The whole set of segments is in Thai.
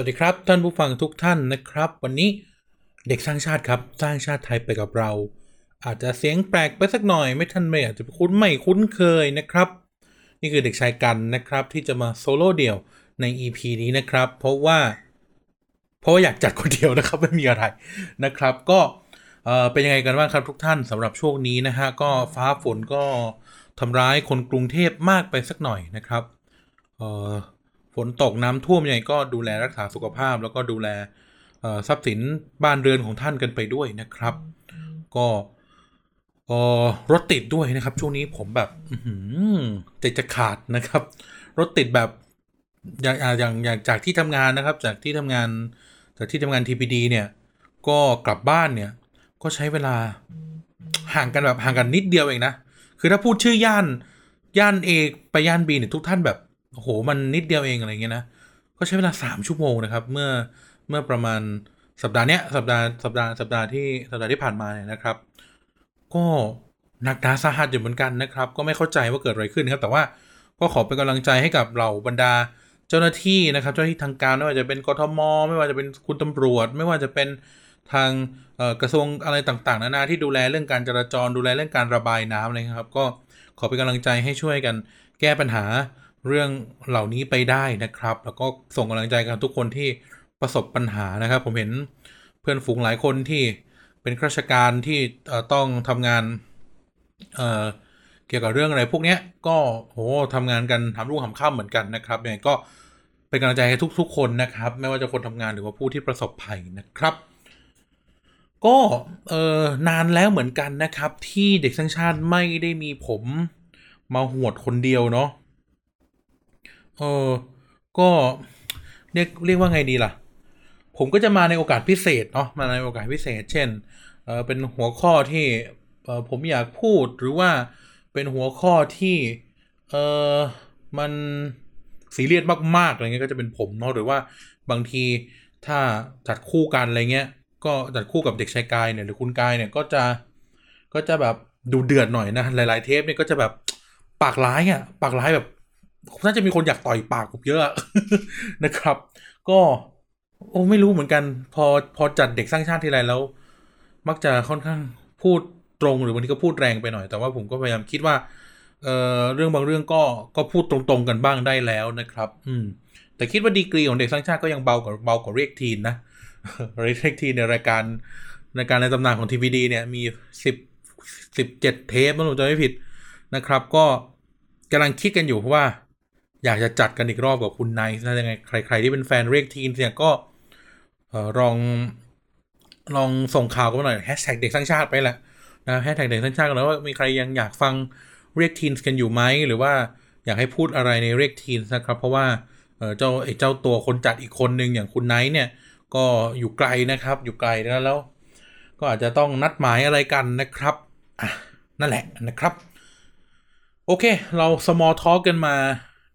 สวัสดีครับ ท่านผู้ฟังทุกท่านนะครับ วันนี้เด็กสร้างชาติครับสร้างชาติไทยไปกับเรา อาจจะเสียงแปลกไปสักหน่อยไม่ท่านไม่อาจจะคุ้นไม่คุ้นเคยนะครับ นี่คือเด็กชายกันนะครับ ที่จะมาโซโล่เดี่ยวใน EP นี้นะครับ เพราะว่า เพราะว่าอยากจัดคนเดียวนะครับไม่มีอะไรนะครับ ก็เออเป็นยังไงกันบ้างครับทุกท่านสำหรับช่วงนี้นะฮะก็ฟ้าฝนก็ทำร้ายคนกรุงเทพมากไปสักหน่อยนะครับเออ นตกน้ำท่วมยังไงก็ดูแลรักษาสุขภาพ แล้วก็ดูแลทรัพย์สินบ้านเรือนของท่านกันไปด้วยนะครับ ก็รถติดด้วยนะครับ ช่วงนี้ผมแบบอื้อหือใจจะขาดนะครับ รถติดแบบอย่างอย่างอย่างจากที่ทำงานนะครับ จากที่ทำงานจากที่ทำงาน TPD เนี่ย ก็กลับบ้านเนี่ย ก็ใช้เวลาห่างกันแบบห่างกันนิดเดียวเองนะ คือถ้าพูดชื่อย่านย่าน A ไปย่าน B เนี่ยทุกท่านแบบ โอ้โหมันนิดเดียวเองอะไรเงี้ยนะ ก็ใช้เวลาสามชั่วโมงนะครับ เมื่อเมื่อประมาณสัปดาห์เนี้ยสัปดาห์สัปดาห์สัปดาห์ที่สัปดาห์ที่ผ่านมาเนี่ยนะครับ ก็หนักหนาสาหัสอยู่เหมือนกันนะครับ ก็ไม่เข้าใจว่าเกิดอะไรขึ้นครับ แต่ว่าก็ขอเป็นกำลังใจให้กับเหล่าบรรดาเจ้าหน้าที่นะครับ เจ้าหน้าที่ทางการไม่ว่าจะเป็นกทม ไม่ว่าจะเป็นคุณตำรวจ ไม่ว่าจะเป็นทางกระทรวงอะไรต่างๆ นานาที่ดูแลเรื่องการจราจรดูแลเรื่องการระบายน้ำอะไรครับ ก็ขอเป็นกำลังใจให้ช่วยกันแก้ปัญหา เรื่องเหล่านี้ไปได้นะครับ แล้วก็ส่งกำลังใจกันทุกคนที่ประสบปัญหานะครับ ผมเห็นเพื่อนฝูงหลายคนที่เป็นข้าราชการที่ต้องทำงานเเกี่ยวกับเรื่องอะไรพวกนี้ก็โหทำงานกันทำรุ่งทำข้ามเหมือนกันนะครับยังไงก็เป็นกำลังใจให้ทุก ๆ คนนะครับ ไม่ว่าจะคนทำงานหรือว่าผู้ที่ประสบภัยนะครับ ก็เออนานแล้วเหมือนกันนะครับ ที่เด็กสร้งชาติไม่ได้มีผมมาหวดคนเดียวเนาะ เออ ก็เรียกเรียกว่าไงดีล่ะ ผมก็จะมาในโอกาสพิเศษเนาะมาในโอกาสพิเศษ เช่นเออเป็นหัวข้อที่เออผมอยากพูดหรือว่าเป็นหัวข้อที่เออมันซีเรียสมากๆอะไรเงี้ยก็จะเป็นผมเนาะหรือว่าบางทีถ้าจัดคู่กันอะไรเงี้ย ก็จัดคู่กับเด็กชายกายเนี่ยหรือคุณกายเนี่ยก็จะก็จะแบบดูเดือดหน่อยนะหลาย ๆ เทปเนี่ยก็จะแบบปากร้ายอะปากร้ายแบบ น่าจะมีคนอยากต่อยปากผมเยอะนะครับ ก็ โอ้ไม่รู้เหมือนกัน พอพอจัดเด็กสร้างชาติทีไรแล้ว มักจะค่อนข้างพูดตรงหรือบางทีก็พูดแรงไปหน่อย แต่ว่าผมก็พยายามคิดว่าเอ่อเรื่องบางเรื่องก็ก็พูดตรงๆกันบ้างได้แล้วนะครับ อืม แต่คิดว่าดีกรีของเด็กสร้างชาติก็ยังเบากว่าเบากว่าเรียกทีนนะเรียกทีนในรายการรายการในตำนานของทีวีดีเนี่ยมีสิบสิบเจ็ดเทปถ้าผมจำไม่ผิดนะครับ ก็กำลังคิดกันอยู่เพราะว่า อยากจะจัดกันอีกรอบกับคุณไนท์นะยังไงใคร ๆ ที่เป็นแฟนเรียกทีนเนี่ยก็ลองลองส่งข่าวกันมาหน่อยแฮชแท็กเด็กสร้างชาติไปแหละนะแฮชแท็กเด็กสร้างชาติกันแล้วว่ามีใครยังอยากฟังเรียกทีนกันอยู่ไหมหรือว่าอยากให้พูดอะไรในเรียกทีนนะครับ เพราะว่าเจ้าไอ้เจ้าตัวคนจัดอีกคนหนึ่งอย่างคุณไนท์เนี่ย ก็อยู่ไกลนะครับ อยู่ไกลนะแล้ว ก็อาจจะต้องนัดหมายอะไรกันนะครับอะนั่นแหละนะครับ โอเค เรา small talk กันมา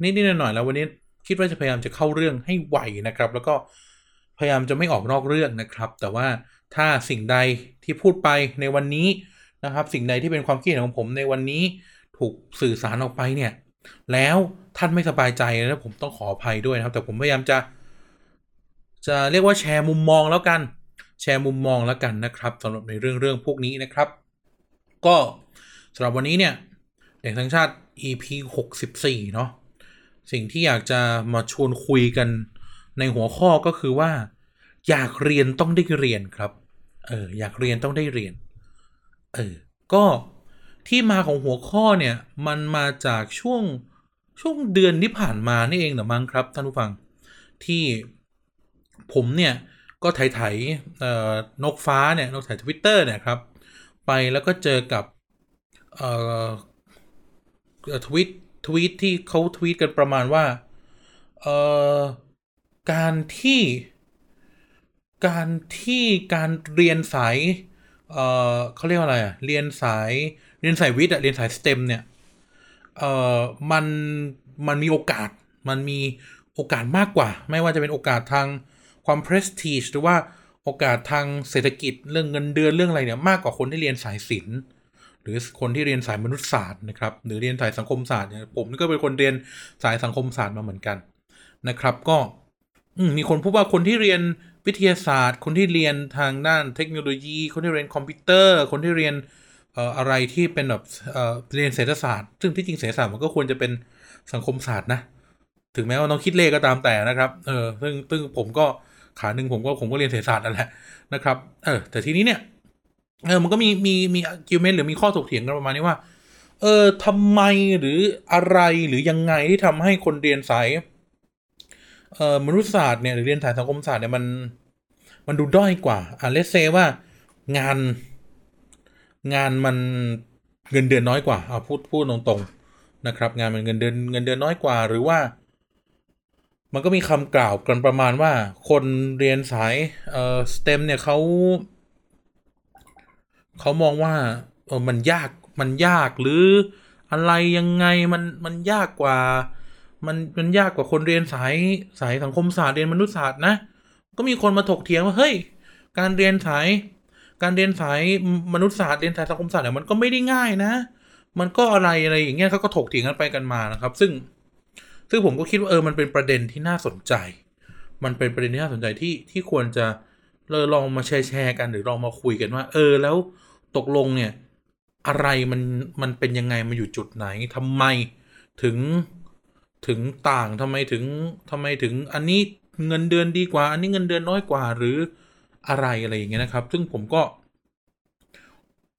นิดๆหน่อยๆแล้ววันนี้คิดว่าจะพยายามจะเข้าเรื่องให้ไวนะครับ แล้วก็พยายามจะไม่ออกนอกเรื่องนะครับ แต่ว่าถ้าสิ่งใดที่พูดไปในวันนี้นะครับ สิ่งใดที่เป็นความคิดเห็นของผมในวันนี้ถูกสื่อสารออกไปเนี่ย แล้วท่านไม่สบายใจแล้วผมต้องขออภัยด้วยนะครับ แต่ผมพยายามจะ จะเรียกว่าแชร์มุมมองแล้วกัน แชร์มุมมองแล้วกันนะครับสำหรับในเรื่องเรื่องพวกนี้นะครับ ก็สำหรับวันนี้เนี่ยเด็กทั้งชาติ EP 64 เนาะ สิ่งที่อยากจะมาชวนคุยกันในหัวข้อก็คือว่า อยากเรียนต้องได้เรียนครับ เอออยากเรียนต้องได้เรียน เออ ก็ที่มาของหัวข้อเนี่ย มันมาจากช่วงช่วงเดือนที่ผ่านมานี่เองเหรอมั้งครับท่านผู้ฟังที่ผมเนี่ยก็ไถไถเอ่อนกฟ้าเนี่ยนกไถทวิตเตอร์เนี่ยครับ ไปแล้วก็เจอกับเอ่อทวิต ทวีตที่เขาทวีตกันประมาณว่า เอ่อ การที่ การที่การเรียนสาย เอ่อเขาเรียกว่าอะไรอะเรียนสาย เรียนสายวิทย์อะเรียนสายสเต็มเนี่ย เอ่อ มัน มันมีโอกาส มันมีโอกาสมากกว่า ไม่ว่าจะเป็นโอกาสทางความ prestige หรือว่าโอกาสทางเศรษฐกิจเรื่องเงินเดือนเรื่องอะไรเนี่ยมากกว่าคนที่เรียนสายศิลป์ หรือคนที่เรียนสายมนุษยศาสตร์นะครับหรือเรียนสายสังคมศาสตร์เนี่ยผมนี่ก็เป็นคนเรียนสายสังคมศาสตร์มาเหมือนกันนะครับก็มีคนพูดว่าคนที่เรียนวิทยาศาสตร์ คนที่เรียนทางด้านเทคโนโลยี คนที่เรียนคอมพิวเตอร์ คนที่เรียนอะไรที่เป็นแบบเอ่อเรียนเศรษฐศาสตร์ ซึ่งที่จริงเศรษฐศาสตร์มันก็ควรจะเป็นสังคมศาสตร์นะ ถึงแม้ว่าน้องคิดเลขก็ตามแต่นะครับ เออซึ่งซึ่งผมก็ขาหนึ่งผมก็ผมก็เรียนเศรษฐศาสตร์นั่นแหละนะครับ เออแต่ทีนี้เนี่ย เออมันก็มีมีมีกิวเมนหรือมีข้อถกเถียงกันประมาณนี้ว่า เออทำไมหรืออะไรหรือยังไงที่ทำให้คนเรียนสายเอ่อมนุษยศาสตร์เนี่ยหรือเรียนสายสังคมศาสตร์เนี่ยมันมันดูด้อยกว่าอะเลสเซว่างานงานมันเงินเดือนน้อยกว่าเอาพูดพูดตรงๆนะครับ งานมันเงินเดือนเงินเดือนน้อยกว่า หรือว่า มันก็มีคำกล่าวกันประมาณว่า คนเรียนสายเอ่อสเต็มเนี่ยเขา เขามองว่าเออมันยากมันยากหรืออะไรยังไงมันมันยากกว่า มันมันยากกว่าคนเรียนสายสายสังคมศาสตร์เรียนมนุษยศาสตร์นะ ก็มีคนมาถกเถียงว่าเฮ้ยการเรียนสาย การเรียนสายมนุษยศาสตร์เรียนสายสังคมศาสตร์เนี่ยมันก็ไม่ได้ง่ายนะ มันก็อะไรอะไรอย่างเงี้ยเขาก็ถกเถียงกันไปกันมานะครับ ซึ่งซึ่งผมก็คิดว่าเออมันเป็นประเด็นที่น่าสนใจ มันเป็นประเด็นที่น่าสนใจที่ที่ควรจะเลยลองมาแชร์แชร์กันหรือลองมาคุยกันว่า เออแล้ว ตกลงเนี่ย อะไรมันมันเป็นยังไงมันอยู่จุดไหนทำไมถึงถึงต่างทำไมถึงทำไมถึงอันนี้เงินเดือนดีกว่า อันนี้เงินเดือนน้อยกว่าหรืออะไรอะไรอย่างเงี้ยนะครับ ซึ่งผมก็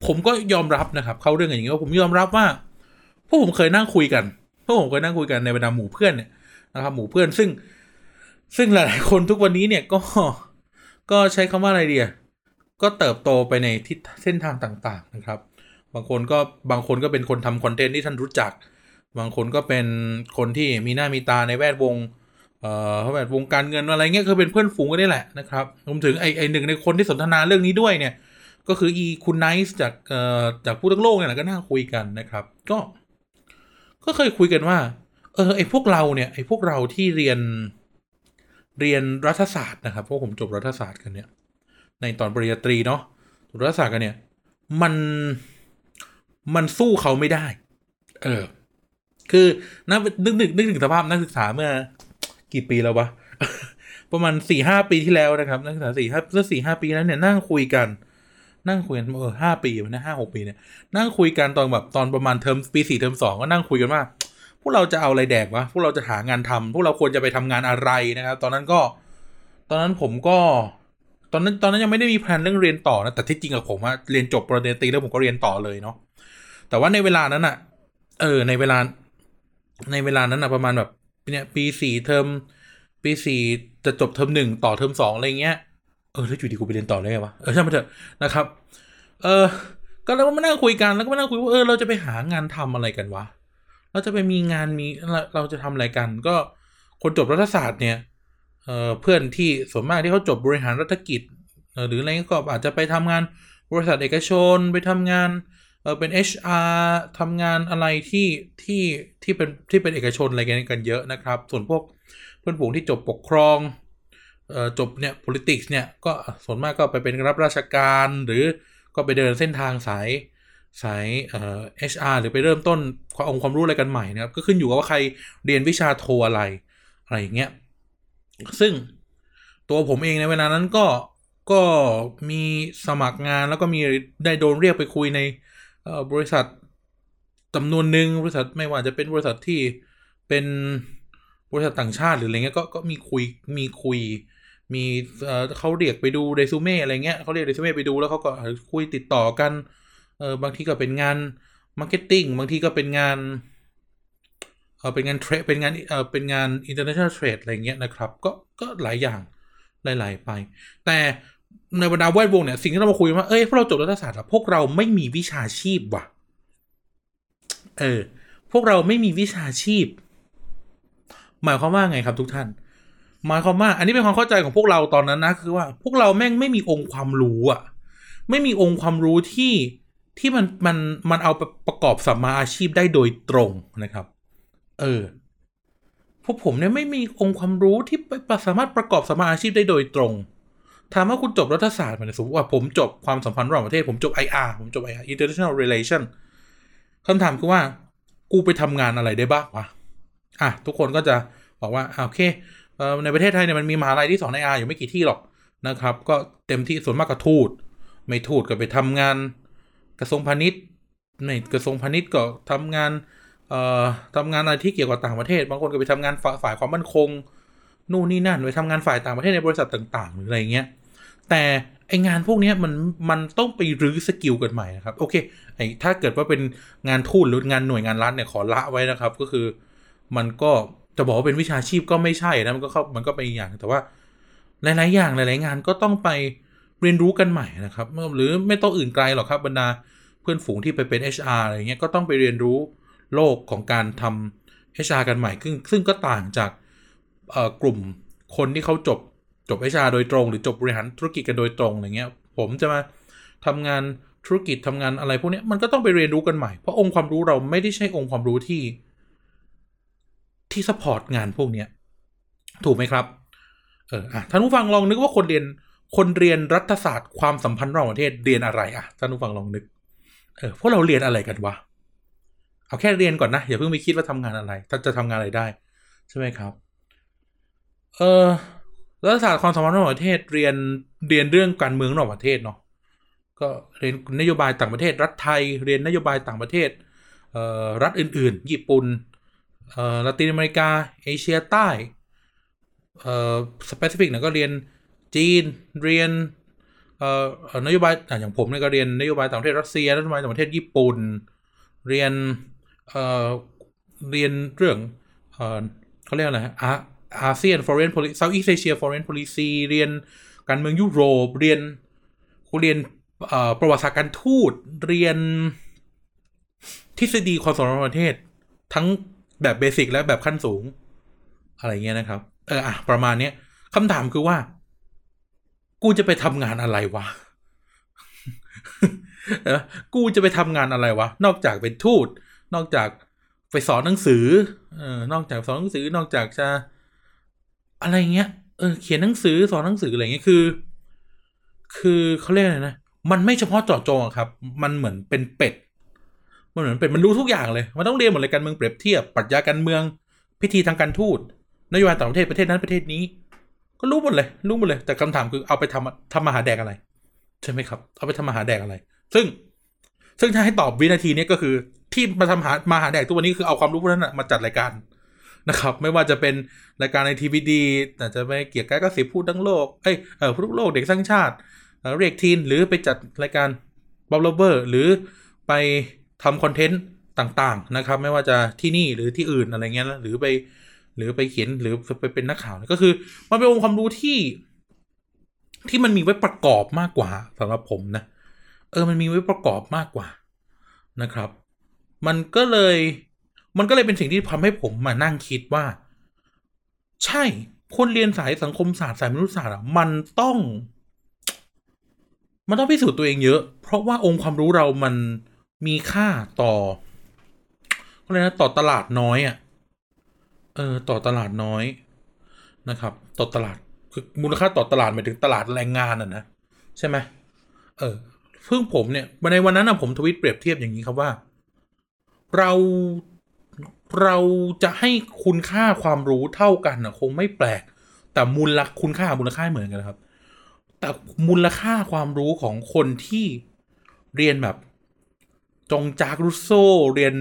ผมก็ยอมรับนะครับ เข้าเรื่องอย่างเงี้ยว่าผมยอมรับว่าพวกผมเคยนั่งคุยกันพวกผมเคยนั่งคุยกันในบรรดาหมู่เพื่อนเนี่ยนะครับ หมู่เพื่อนซึ่ง ซึ่งหลายๆคนทุกวันนี้เนี่ยก็ก็ใช้คำว่าอะไรเดีย ก็เติบโตไปในทิศเส้นทางต่าง ๆ นะครับ บางคนก็บางคนก็เป็นคนทำคอนเทนต์ที่ท่านรู้จัก บางคนก็เป็นคนที่มีหน้ามีตาในแวดวง เอ่อแวดวงการเงินอะไรเงี้ยคือเป็นเพื่อนฝูงกันนี่แหละนะครับรวมถึงไอไอหนึ่งในคนที่สนทนาเรื่องนี้ด้วยเนี่ย ก็คืออีคุณไนซ์จากเอ่อจากผู้ทั้งโลกเนี่ยก็นั่งคุยกันนะครับ ก็ ก็เคยคุยกันว่า เออไอพวกเราเนี่ยไอพวกเราที่เรียนเรียนรัฐศาสตร์นะครับเพราะผมจบรัฐศาสตร์กันเนี่ย ในตอนปริญญาตรีเนาะรัฐศาสตร์กันเนี่ย มันมันสู้เขาไม่ได้ เออ คือนึกนึกนึกนึกถึงสภาพนักศึกษาเมื่อ กี่ปีแล้ววะ ประมาณสี่ห้าปีที่แล้วนะครับ นักศึกษาสี่ห้าเมื่อสี่ห้าปีนั้นเนี่ยนั่งคุยกัน นั่งคุยกันเออห้าปีนะห้าหกปีเนี่ยนั่งคุยกันตอนแบบตอนประมาณเทอมปีสี่เทอมสองก็นั่งคุยกันว่าพวกเราจะเอาอะไรแดกวะพวกเราจะหางานทำพวกเราควรจะไปทำงานอะไรนะครับ ตอนนั้นก็ ตอนนั้นผมก็ต อนนั้นตอนนั้นยังไม่ได้มีแผนเรื่องเรียนต่อนะแต่ที่จริงกับผมว่าเรียนจบปริญญาตรีแล้วผมก็เรียนต่อเลยเนาะแต่ว่าในเวลานั้นอะเออ ในเวลา ในเวลานั้นอะประมาณแบบเนี่ยปีสี่เทอมปีสี่จะจบเทอมหนึ่งต่อเทอมสองอะไรเงี้ยเออแล้วอยู่ดีกูไปเรียนต่อได้ไงวะเออใช่ไหมเถอะนะครับ เออ ก็แล้วก็มานั่งคุยกันแล้วก็มานั่งคุยว่าเออเราจะไปหางานทำอะไรกันวะเราจะไปมีงานมีเราเราจะทำอะไรกัน ก็คนจบรัฐศาสตร์เนี่ย เพื่อนที่ส่วนมากที่เขาจบบริหารรัฐกิจ หรืออะไรก็อาจจะไปทำงานบริษัทเอกชนไปทำงานเออเป็น HR ทำงานอะไรที่ที่ที่เป็นที่เป็นเอกชนอะไรกันกันเยอะนะครับ ส่วนพวกเพื่อนฝูงที่จบปกครองจบเนี่ย politics เนี่ยก็ส่วนมากก็ไปเป็นรับราชการหรือก็ไปเดินเส้นทางสายสายเอ่อ HR หรือไปเริ่มต้นความองความรู้อะไรกันใหม่นะครับ ก็ขึ้นอยู่กับว่าใครเรียนวิชาโทอะไรอะไรอย่างเงี้ย ซึ่งตัวผมเองในเวลานั้นก็ก็มีสมัครงานแล้วก็มีได้โดนเรียกไปคุยในบริษัทจำนวนหนึ่งบริษัทไม่ว่าจะเป็นบริษัทที่เป็นบริษัทต่างชาติหรืออะไรเงี้ยก็ก็มีคุยมีคุย มีเอ่อเขาเรียกไปดูเรซูเม่อะไรเงี้ยเขาเรียกเรซูเม่ไปดูแล้วเขาก็คุยติดต่อกันเออบางทีก็เป็นงาน marketing บางทีก็เป็นงาน เออเป็นงาน trade เป็นงานเออเป็นงาน international trade อะไรเงี้ยนะครับ ก็ก็หลายอย่างหลายๆไป แต่ในบรรดาแวดวงเนี่ยสิ่งที่เรามาคุยว่าเอ้ยพวกเราจบรัฐศาสตร์อะพวกเราไม่มีวิชาชีพว่ะเออพวกเราไม่มีวิชาชีพ หมายความว่าไงครับทุกท่าน หมายความว่า อันนี้เป็นความเข้าใจของพวกเราตอนนั้นนะคือว่า พวกเราแม่งไม่มีองค์ความรู้อะไม่มีองค์ความรู้ที่ที่มันมันมันเอาประกอบสัมมาอาชีพได้โดยตรงนะครับ เออพวกผมเนี่ยไม่มีองค์ความรู้ที่ไปสามารถประกอบสมาอาชีพได้โดยตรง ถามว่าคุณจบรัฐศาสตร์มาเนี่ยสมมติว่าผมจบความสัมพันธ์ระหว่างประเทศ ผมจบ IR ผมจบ IR International Relation คำถามคือว่า กูไปทำงานอะไรได้บ้างวะอะทุกคนก็จะบอกว่าโอเคในประเทศไทยเนี่ยมันมีมหาลัยที่สอน IR อยู่ไม่กี่ที่หรอกนะครับ ก็เต็มที่ส่วนมากก็ทูตไม่ทูตก็ไปทำงาน กระทรวงพาณิชย์ไม่กระทรวงพาณิชย์ก็ทำงาน เอ่อทำงานอะไรที่เกี่ยวกับต่างประเทศ บางคนก็ไปทำงานฝ่ายความมั่นคง นู่นนี่นั่นไปทำงานฝ่ายต่างประเทศในบริษัทต่างๆ หรืออะไรเงี้ย แต่ไอ้งานพวกนี้มันมันต้องไปรื้อ skill กันใหม่นะครับ โอเคไอ้ถ้าเกิดว่าเป็นงานทูตหรืองานหน่วยงานรัฐเนี่ยขอละไว้นะครับ ก็คือ มันก็จะบอกว่าเป็นวิชาชีพก็ไม่ใช่นะมันก็เข้ามันก็เป็นอีกอย่างแต่ว่าหลายๆอย่างหลาย ๆ งานก็ต้องไปเรียนรู้กันใหม่นะครับ หรือไม่ต้องอื่นไกลหรอกครับบรรดาเพื่อนฝูงที่ไปเป็น HR อะไรเงี้ยก็ต้องไปเรียนรู้ โลกของการทำ HR กันใหม่ซึ่งซึ่งก็ต่างจากกลุ่มคนที่เขาจบจบ HR โดยตรง หรือจบบริหารธุรกิจกันโดยตรงอะไรเงี้ย ผมจะมาทำงานธุรกิจทำงานอะไรพวกนี้มันก็ต้องไปเรียนรู้กันใหม่ เพราะองค์ความรู้เราไม่ได้ใช่องค์ความรู้ที่ ที่สปอร์ตงานพวกเนี้ยถูกไหมครับเอออะท่านผู้ฟังลองนึกว่าคนเรียนคนเรียนรัฐศาสตร์ความสัมพันธ์ระหว่างประเทศเรียนอะไรอะท่านผู้ฟังลองนึกเออพวกเราเรียนอะไรกันวะ เอาแค่เรียนก่อนนะ อย่าเพิ่งไปคิดว่าทำงานอะไร ถ้าจะทำงานอะไรได้ ใช่ไหมครับ เออรัฐศาสตร์ความสัมพันธ์ระหว่างประเทศเรียนเรียนเรื่องการเมืองระหว่างประเทศเนาะก็เรียนนโยบายต่างประเทศ รัฐไทย เรียนนโยบายต่างประเทศเอ่อรัฐอื่น ๆ ญี่ปุ่นเออละตินอเมริกา เอเชียใต้เอ่อแปซิฟิกเนี่ยก็เรียนจีนเรียนเอ่อนโยบายอะอย่างผมเนี่ยก็เรียนนโยบายต่างประเทศรัสเซียนโยบายต่างประเทศญี่ปุ่น เรียน เอ่อเรียนเรื่องเอ่อเขาเรียกอะไรฮะอาอาเซียน foreign policy Southeast Asia foreign policy เรียนการเมืองยุโรป เรียนเรียนเอ่อประวัติศาสตร์การทูต เรียนทฤษฎีความสัมพันธ์ประเทศ ทั้งแบบเบสิกและแบบขั้นสูง อะไรเงี้ยนะครับ เอออะประมาณเนี้ยคำถามคือว่า กูจะไปทำงานอะไรวะกูจะไปทำงานอะไรวะ นอกจากเป็นทูต นอกจากไปสอนหนังสือเออนอกจากสอนหนังสือนอกจากจะอะไรเงี้ย เออ เขียนหนังสือสอนหนังสืออะไรเงี้ยคือ คือเขาเรียกอะไรนะ มันไม่เฉพาะเจาะจงครับ มันเหมือนเป็นเป็ด มันเหมือนเป็ดมันรู้ทุกอย่างเลย มันต้องเรียนหมดเลยการเมืองเปรียบเทียบปรัชญาการเมือง พิธีทางการทูตนโยบายต่างประเทศประเทศนั้นประเทศนี้ ก็รู้หมดเลย รู้หมดเลย แต่คำถามคือเอาไปทำทำมาหาแดกอะไร ใช่ไหมครับ เอาไปทำมาหาแดกอะไร ซึ่ง ซึ่งถ้าให้ตอบวินาทีนี้ก็คือ ที่มาทำหามาหาแดกทุกวันนี้คือเอาความรู้พวกนั้นนะมาจัดรายการนะครับ ไม่ว่าจะเป็นรายการในทีวีดีอาจจะไปเกี่ยวกับกสิพูดทั้งโลกเอ้ยเออพูดทั้งโลกเด็กสร้างชาติเรียกทีนหรือไปจัดรายการบ๊อบลเบอร์หรือไปทำคอนเทนต์ต่างๆนะครับ ไม่ว่าจะที่นี่หรือที่อื่นอะไรเงี้ยหรือไป หรือไปเขียนหรือไปเป็นนักข่าวก็คือ มันเป็นองค์ความรู้ที่ ที่มันมีไว้ประกอบมากกว่าสำหรับผมนะเออมันมีไว้ประกอบมากกว่านะครับ มันก็เลย มันก็เลยเป็นสิ่งที่ทำให้ผมมานั่งคิดว่า ใช่คนเรียนสายสังคมศาสตร์สายมนุษยศาสตร์อะมันต้อง มันต้องพิสูจน์ตัวเองเยอะ เพราะว่าองค์ความรู้เรามันมีค่าต่ออะไรนะต่อตลาดน้อยอะ่ะเออต่อตลาดน้อยนะครับ ต่อตลาดคือมูลค่าต่อตลาดหมายถึงตลาดแรงงานอะนะใช่ไหมเออเพิ่งผมเนี่ยในวันนั้นนะผมทวิตเปรียบเทียบอย่างนี้ครับว่า เราเราจะให้คุณค่าความรู้เท่ากันนะคงไม่แปลก แต่มูลคุณค่ามูลค่าเหมือนกันนะครับ แต่มูลค่าความรู้ของคนที่เรียนแบบ จงจากรุโซเรียน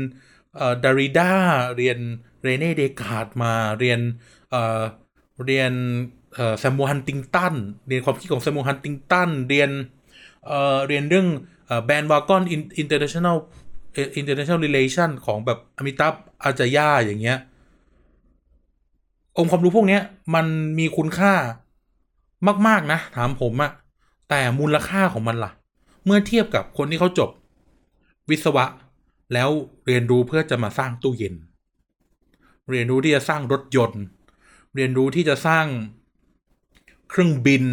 ดาริดาเรียนเรเน่เดกาดมาเรียนเรียนSamuel Huntington เรียนความคิดของ Samuel Huntington เรียนเอ่อเรียนเรื่อง bandwagon international international relation ของแบบ Amitav Acharya อย่างเงี้ย องค์ความรู้พวกเนี้ย มันมีคุณค่ามาก ๆ นะ ถามผมอะแต่มูลค่าของมันล่ะ เมื่อเทียบกับคนที่เขาจบ วิศวะ แล้วเรียนรู้เพื่อจะมาสร้างตู้เย็น เรียนรู้ที่จะสร้างรถยนต์ เรียนรู้ที่จะสร้างเครื่องบิน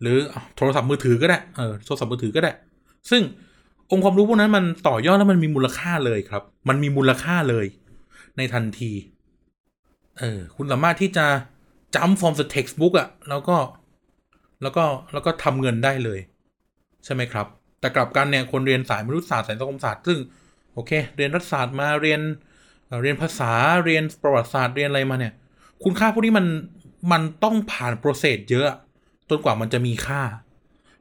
หรือโทรศัพท์มือถือก็ได้เออโทรศัพท์มือถือก็ได้ ซึ่ง องค์ความรู้พวกนั้นมันต่อยอดแล้วมันมีมูลค่าเลยครับ มันมีมูลค่าเลย ในทันที เออ คุณสามารถที่จะจำ from the textbook อะแล้วก็ แล้วก็แล้วก็ทำเงินได้เลย ใช่ไหมครับ แต่กลับกันเนี่ยคนเรียนสายมนุษยศาสตร์สายสังคมศาสตร์ซึ่งโอเค เรียนรัฐศาสตร์มาเรียนเรียนภาษาเรียนประวัติศาสตร์เรียนอะไรมาเนี่ย คุณค่าพวกนี้มันมันต้องผ่าน process เยอะจนกว่ามันจะมีค่า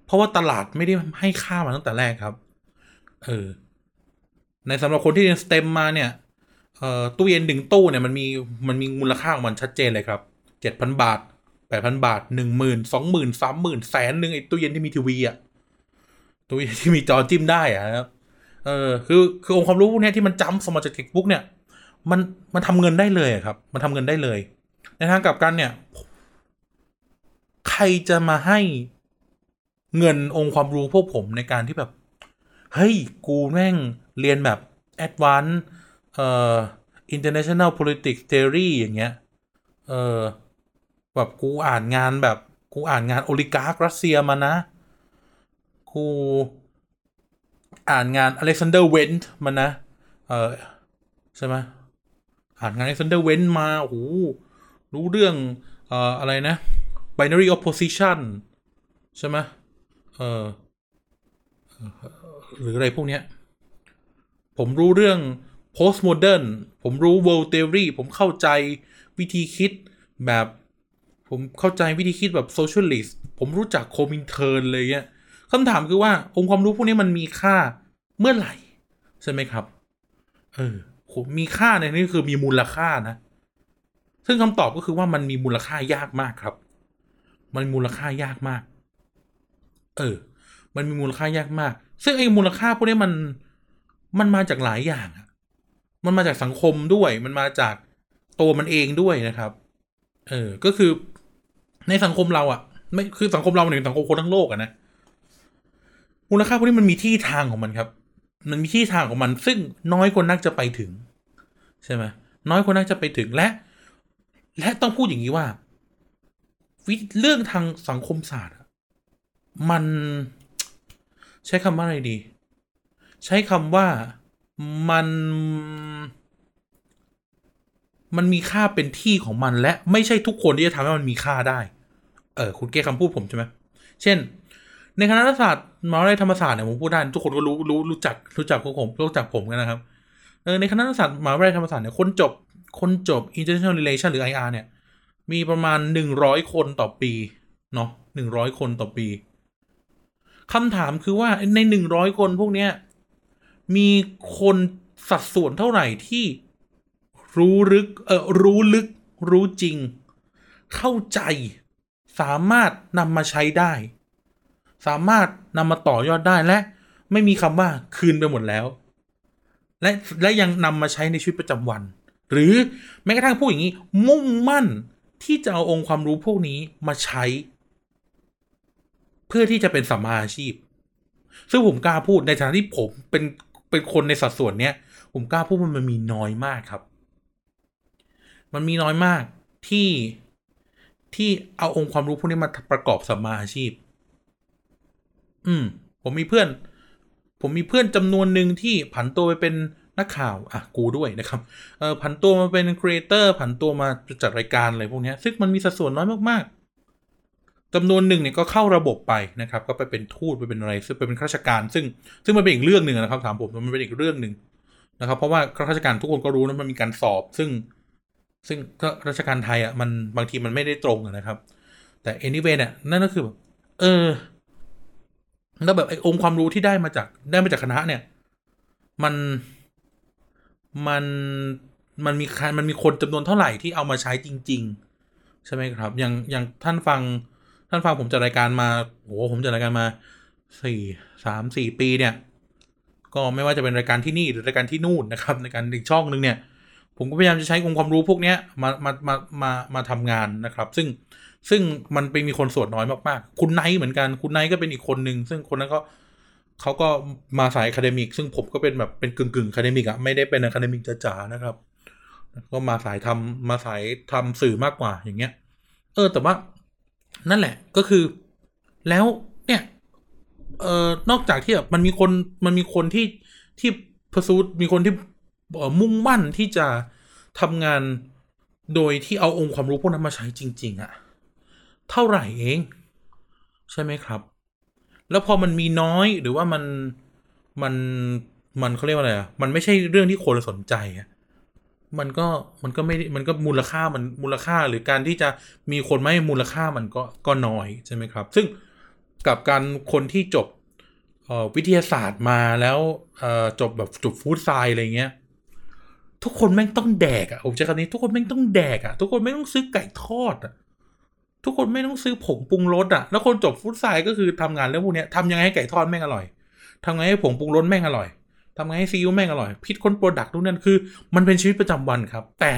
เพราะว่าตลาดไม่ได้ให้ค่ามาตั้งแต่แรกครับ เออ ในสำหรับคนที่เรียน STEM มาเนี่ยเอ่อตู้เย็นหนึ่งตู้เนี่ยมันมีมันมีมูลค่าของมันชัดเจนเลยครับเจ็ดพันบาทแปดพันบาทหนึ่งหมื่นสองหมื่นสามหมื่นแสนหนึ่งไอ้ตู้เย็นที่มีทีวีอะตู้เย็นที่มีจอจิ้มได้อะครับเออคือคือองค์ความรู้พวกเนี้ยที่มันจำสมาจากเทคบุ๊กเนี่ย มันมันทำเงินได้เลยครับ มันทำเงินได้เลย ในทางกลับกันเนี่ย ใครจะมาให้เงินองค์ความรู้พวกผมในการที่แบบ เฮ้ย กูแม่งเรียนแบบ advanced เอ่อ international politics theory อย่างเงี้ย เออ แบบกูอ่านงานแบบ กูอ่านงาน oligarch รัสเซียมานะ กูอ่านงาน Alexander Wendt มานะ เออใช่ไหมอ่านงาน Alexander Wendt มา โอ้โห รู้เรื่อง เอ่อ อะไรนะ binary opposition ใช่ไหมเออ หรืออะไรพวกเนี้ย ผมรู้เรื่อง postmodern ผมรู้ world theory ผมเข้าใจวิธีคิดแบบ ผมเข้าใจวิธีคิดแบบ socialist ผมรู้จักโคมินเทิร์นเลยเงี้ยคำถามคือว่า องค์ความรู้พวกนี้มันมีค่าเมื่อไหร่ ใช่ไหมครับ เออมีค่าในนี้คือมีมูลค่านะ ซึ่งคำตอบก็คือว่ามันมีมูลค่ายากมากครับ มันมูลค่ายากมาก เออ มันมีมูลค่ายากมาก ซึ่งไอ้มูลค่าพวกนี้มันมันมาจากหลายอย่างอะมันมาจากสังคมด้วย มันมาจากตัวมันเองด้วยนะครับ เออ ก็คือในสังคมเราอะไม่คือสังคมเราเนี่ยสังคมคนทั้งโลกอะนะมูลค่าพวกนี้มันมีที่ทางของมันครับ มันมีที่ทางของมัน ซึ่งน้อยคนนักจะไปถึง ใช่ไหมน้อยคนนักจะไปถึงและ และต้องพูดอย่างนี้ว่าวิเรื่องทางสังคมศาสตร์มัน ใช้คำว่าอะไรดี ใช้คำว่ามัน มันมีค่าเป็นที่ของมันและไม่ใช่ทุกคนที่จะทำให้มันมีค่าได้ เออคุณเก้คำพูดผมใช่ไหมเช่น ในคณะศาสตร์มหาวิทยาลัยธรรมศาสตร์เนี่ยผมพูดได้ทุกคนก็รู้รู้รู้จักรู้จักพวกผมรู้จักผมกันนะครับเออในคณะศาสตร์มหาวิทยาลัยธรรมศาสตร์เนี่ยคนจบคนจบ international relation หรือ IR เนี่ย มีประมาณหนึ่งร้อยคนต่อปี เนาะหนึ่งร้อยคนต่อปี คำถามคือว่าในหนึ่งร้อยคนพวกเนี้ย มีคนสัดส่วนเท่าไหร่ที่รู้ลึกเออรู้ลึก รู้จริง เข้าใจสามารถนำมาใช้ได้ สามารถนำมาต่อยอดได้และ ไม่มีคำว่าคืนไปหมดแล้ว และและยังนำมาใช้ในชีวิตประจำวัน หรือแม้กระทั่งพูดอย่างนี้ มุ่งมั่นที่จะเอาองค์ความรู้พวกนี้มาใช้ เพื่อที่จะเป็นสัมมาอาชีพ ซึ่งผมกล้าพูดในฐานะที่ผมเป็นเป็นคนในสัดส่วนเนี้ย ผมกล้าพูดว่ามันมีน้อยมากครับ มันมีน้อยมากที่ที่เอาองค์ความรู้พวกนี้มาประกอบสัมมาอาชีพ อืม ผมมีเพื่อน ผมมีเพื่อนจำนวนหนึ่งที่ผันตัวไปเป็นนักข่าว อะ กูด้วยนะครับ เออผันตัวมาเป็นครีเอเตอร์ผันตัวมาจัดรายการอะไรพวกนี้ซึ่งมันมีสัดส่วนน้อยมากๆ จำนวนหนึ่งเนี่ยก็เข้าระบบไปนะครับก็ไปเป็นทูตไปเป็นอะไรซึ่งไปเป็นข้าราชการ ซึ่งซึ่งมันเป็นอีกเรื่องหนึ่งนะครับถามผมมันเป็นอีกเรื่องหนึ่งนะครับ เพราะว่าข้าราชการทุกคนก็รู้นะมันมีการสอบ ซึ่ง ซึ่งก็ราชการไทยอะมันบางทีมันไม่ได้ตรงนะครับ แต่ anyway เนี่ยนั่นก็คือแบบเออแล้วแบบไอ้องค์ความรู้ที่ได้มาจากได้มาจากคณะเนี่ย มันมันมันมีมันมีคนจำนวนเท่าไหร่ที่เอามาใช้จริง ๆ ใช่ไหมครับ อย่างอย่างท่านฟัง ท่านฟังผมจัดรายการมาโอ้ผมจัดรายการมาสี่สามสี่ปีเนี่ย ก็ไม่ว่าจะเป็นรายการที่นี่หรือรายการที่นู่นนะครับในการอีกช่องหนึ่งเนี่ย ผมก็พยายามจะใช้องค์ความรู้พวกเนี้ยมามามามามาทำงานนะครับ ซึ่งซึ่งมันไปมีคนส่วนน้อยมากๆ คุณไนท์เหมือนกันคุณไนท์ก็เป็นอีกคนหนึ่งซึ่งคนนั้นก็เขาก็มาสาย academic ซึ่งผมก็เป็นแบบเป็นกึ่งกึ่ง academic อะไม่ได้เป็น academic จ๋าๆนะครับ ก็มาสายทำมาสายทำสื่อมากกว่าอย่างเงี้ย เออ แต่ว่า นั่นแหละก็คือ แล้วเนี่ยเอ่อนอกจากที่แบบมันมีคนมันมีคนที่ที่พิสูจน์มีคนที่มุ่งมั่นที่จะทำงานโดยที่เอาองค์ความรู้พวกนั้นมาใช้จริง ๆอะเท่าไหร่เอง ใช่ไหมครับ แล้วพอมันมีน้อยหรือว่ามันมันมันเขาเรียกว่าอะไรอะมันไม่ใช่เรื่องที่คนสนใจอะ มันก็มันก็ไม่มันก็มูลค่ามันมูลค่าหรือการที่จะมีคนไม่มูลค่ามันก็ก็น้อยใช่ไหมครับ ซึ่งกับการคนที่จบวิทยาศาสตร์มาแล้วจบแบบจบ food science อะไรเงี้ยทุกคนแม่งต้องแดกอะ่ะผมใช้คำนี้ทุกคนแม่งต้องแดกอะ่ะ ทุกคนแม่งต้องซื้อไก่ทอดอะ่ะทุกคนแม่งต้องซื้อผงปรุงรสอะแล้วคนจบ food science ก็คือทำงานเรื่องพวกนี้ทำยังไงให้ไก่ทอดแม่งอร่อยทำไงให้ผงปรุงรสแม่งอร่อย ทำไงให้ซีอิ๊วแม่งอร่อยคิดค้น product นู่นนั่นคือ มันเป็นชีวิตประจำวันครับ แต่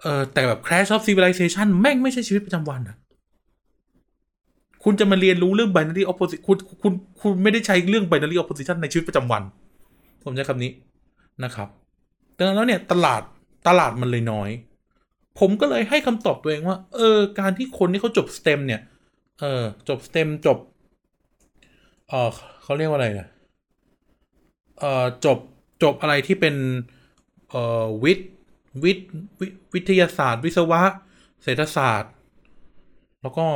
เออแต่แบบ Clash of Civilization แม่งไม่ใช่ชีวิตประจำวันอะคุณจะมาเรียนรู้เรื่อง binary opposition คุณคุณคุณไม่ได้ใช้เรื่อง binary opposition ในชีวิตประจำวัน ผมใช้คำนี้นะครับดังนั้นแล้วเนี่ยตลาดตลาดมันเลยน้อย ผมก็เลยให้คำตอบตัวเองว่า เออ การที่คนที่เขาจบ STEM เนี่ย เออจบ STEM จบเออเขาเรียกว่าอะไรนะ เอ่อจบจบอะไรที่เป็นเอ่อวิทย์วิทย์วิทยาศาสตร์ วิศวะ เศรษฐศาสตร์ แล้วก็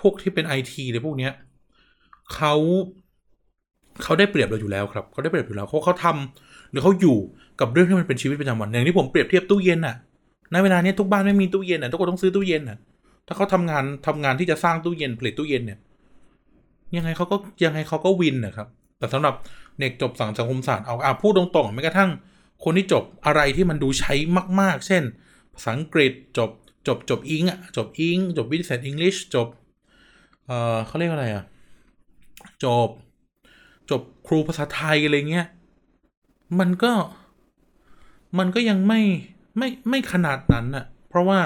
พวกที่เป็นไอทีหรือพวกเนี้ยเขาเขาได้เปรียบเราอยู่แล้วครับเขาได้เปรียบอยู่แล้วเขาเขาทำหรือเขาอยู่กับเรื่องที่มันเป็นชีวิตประจำวันอย่างที่ผมเปรียบเทียบตู้เย็นน่ะในเวลาเนี้ยทุกบ้านไม่มีตู้เย็นน่ะทุกคนต้องซื้อตู้เย็นน่ะถ้าเขาทำงานทำงานที่จะสร้างตู้เย็นผลิตตู้เย็นเนี่ย ยังไงเขาก็ยังไงเขาก็วินนะครับ แต่สำหรับ เด็กจบสังคมศาสตร์เอาอะพูดตรงๆแม้กระทั่งคนที่จบอะไรที่มันดูใช้มาก ๆ เช่น ภาษาอังกฤษจบจบจบอิงอะจบอิงจบวิทยาศาสตร์อังกฤษจบเออเขาเรียกอะไรอะ จบ จบครูภาษาไทยอะไรเงี้ย มันก็มันก็ยังไม่ไม่ไม่ขนาดนั้นอะ เพราะว่า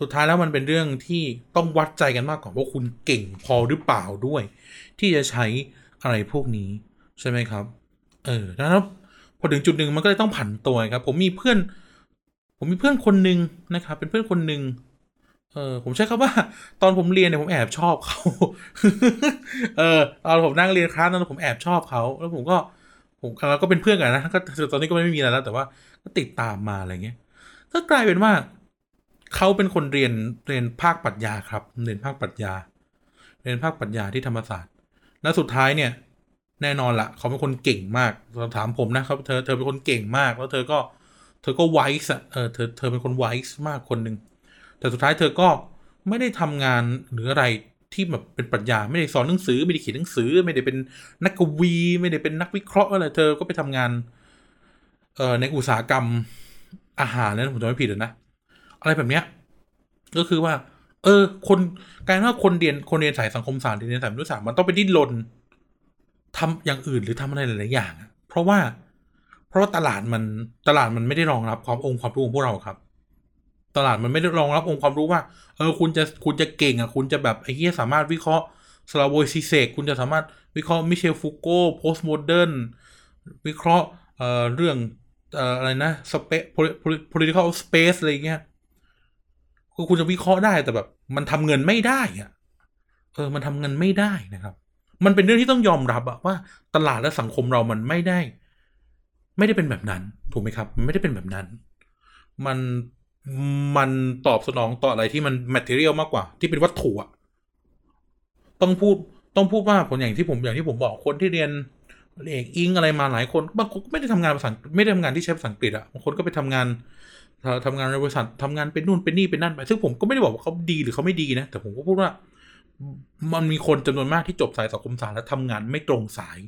สุดท้ายแล้วมันเป็นเรื่องที่ต้องวัดใจกันมากกว่าว่าคุณเก่งพอหรือเปล่าด้วย ที่จะใช้อะไรพวกนี้ ใช่ไหมครับ เออแล้วพอถึงจุดหนึ่งมันก็เลยต้องผันตัวครับ ผมมีเพื่อน ผมมีเพื่อนคนหนึ่งนะครับ เป็นเพื่อนคนหนึ่งเออผมใช้คำว่า ตอนผมเรียนเนี่ยผมแอบชอบเขาเออตอนผมนั่งเรียนคลาสนั้นผมแอบชอบเขาแล้วผมก็ผมเราก็เป็นเพื่อนกันนะก็ตอนนี้ก็ไม่มีอะไรแล้ว แต่ว่าก็ติดตามมาอะไรเงี้ยก็กลายเป็นว่าเขาเป็นคนเรียนเรียนภาคปรัชญาครับ เรียนภาคปรัชญา เรียนภาคปรัชญาที่ธรรมศาสตร์ แล้วสุดท้ายเนี่ย แน่นอนละเขาเป็นคนเก่งมากเราถามผมนะครับเธอเธอเป็นคนเก่งมาก แล้วเธอก็เธอก็ไวส์อะเออเธอเธอเป็นคนไวส์มากคนหนึ่งแต่สุดท้ายเธอก็ไม่ได้ทำงานหรืออะไรที่แบบเป็นปรัชญาไม่ได้สอนหนังสือ ไม่ได้เขียนหนังสือ ไม่ได้เป็นนักกวี ไม่ได้เป็นนักวิเคราะห์อะไรเธอก็ไปทำงานเอ่อในอุตสาหกรรมอาหารนะผมจำไม่ผิดนะอะไรแบบเนี้ยก็คือว่า เออ คนการว่าคนเรียนคนเรียนสายสังคมศาสตร์เรียนสายมนุษยศาสตร์มันต้องไปดิ้นรน ทำอย่างอื่นหรือทำอะไรหลาย ๆ อย่าง เพราะว่า เพราะว่าตลาดมันตลาดมันไม่ได้รองรับความองค์ความรู้ของพวกเราครับ ตลาดมันไม่ได้รองรับองค์ความรู้ว่า เออ คุณจะคุณจะเก่งอะ คุณจะแบบไอ้เหี้ยสามารถวิเคราะห์สลาวอย ชิเชกคุณจะสามารถวิเคราะห์มิเชลฟูโก้ postmodern วิเคราะห์เอ่อเรื่องเอ่ออะไรนะสเปซ political space อะไรเงี้ยคือคุณจะวิเคราะห์ได้แต่แบบ มันทำเงินไม่ได้อะเออ มันทำเงินไม่ได้นะครับ มันเป็นเรื่องที่ต้องยอมรับอะว่าตลาดและสังคมเรามันไม่ได้ ไม่ได้เป็นแบบนั้น ถูกไหมครับ มันไม่ได้เป็นแบบนั้น มันมันตอบสนองต่ออะไรที่มัน material มากกว่า ที่เป็นวัตถุอะต้องพูดต้องพูดว่าคนอย่างที่ผมอย่างที่ผมบอกคนที่เรียนเอกอิงอะไรมาหลายคนบางคนไม่ได้ทำงานภาษาไม่ได้ทำงานที่ใช้ภาษาอังกฤษอะบางคนก็ไปทำงานทำงานในบริษัททำงานเป็นนู่นเป็นนี่เป็นนั่นไปซึ่งผมก็ไม่ได้บอกว่าเขาดีหรือเขาไม่ดีนะ แต่ผมก็พูดว่า มันมีคนจำนวนมากที่จบสายสังคมศาสตร์แล้วทำงานไม่ตรงสาย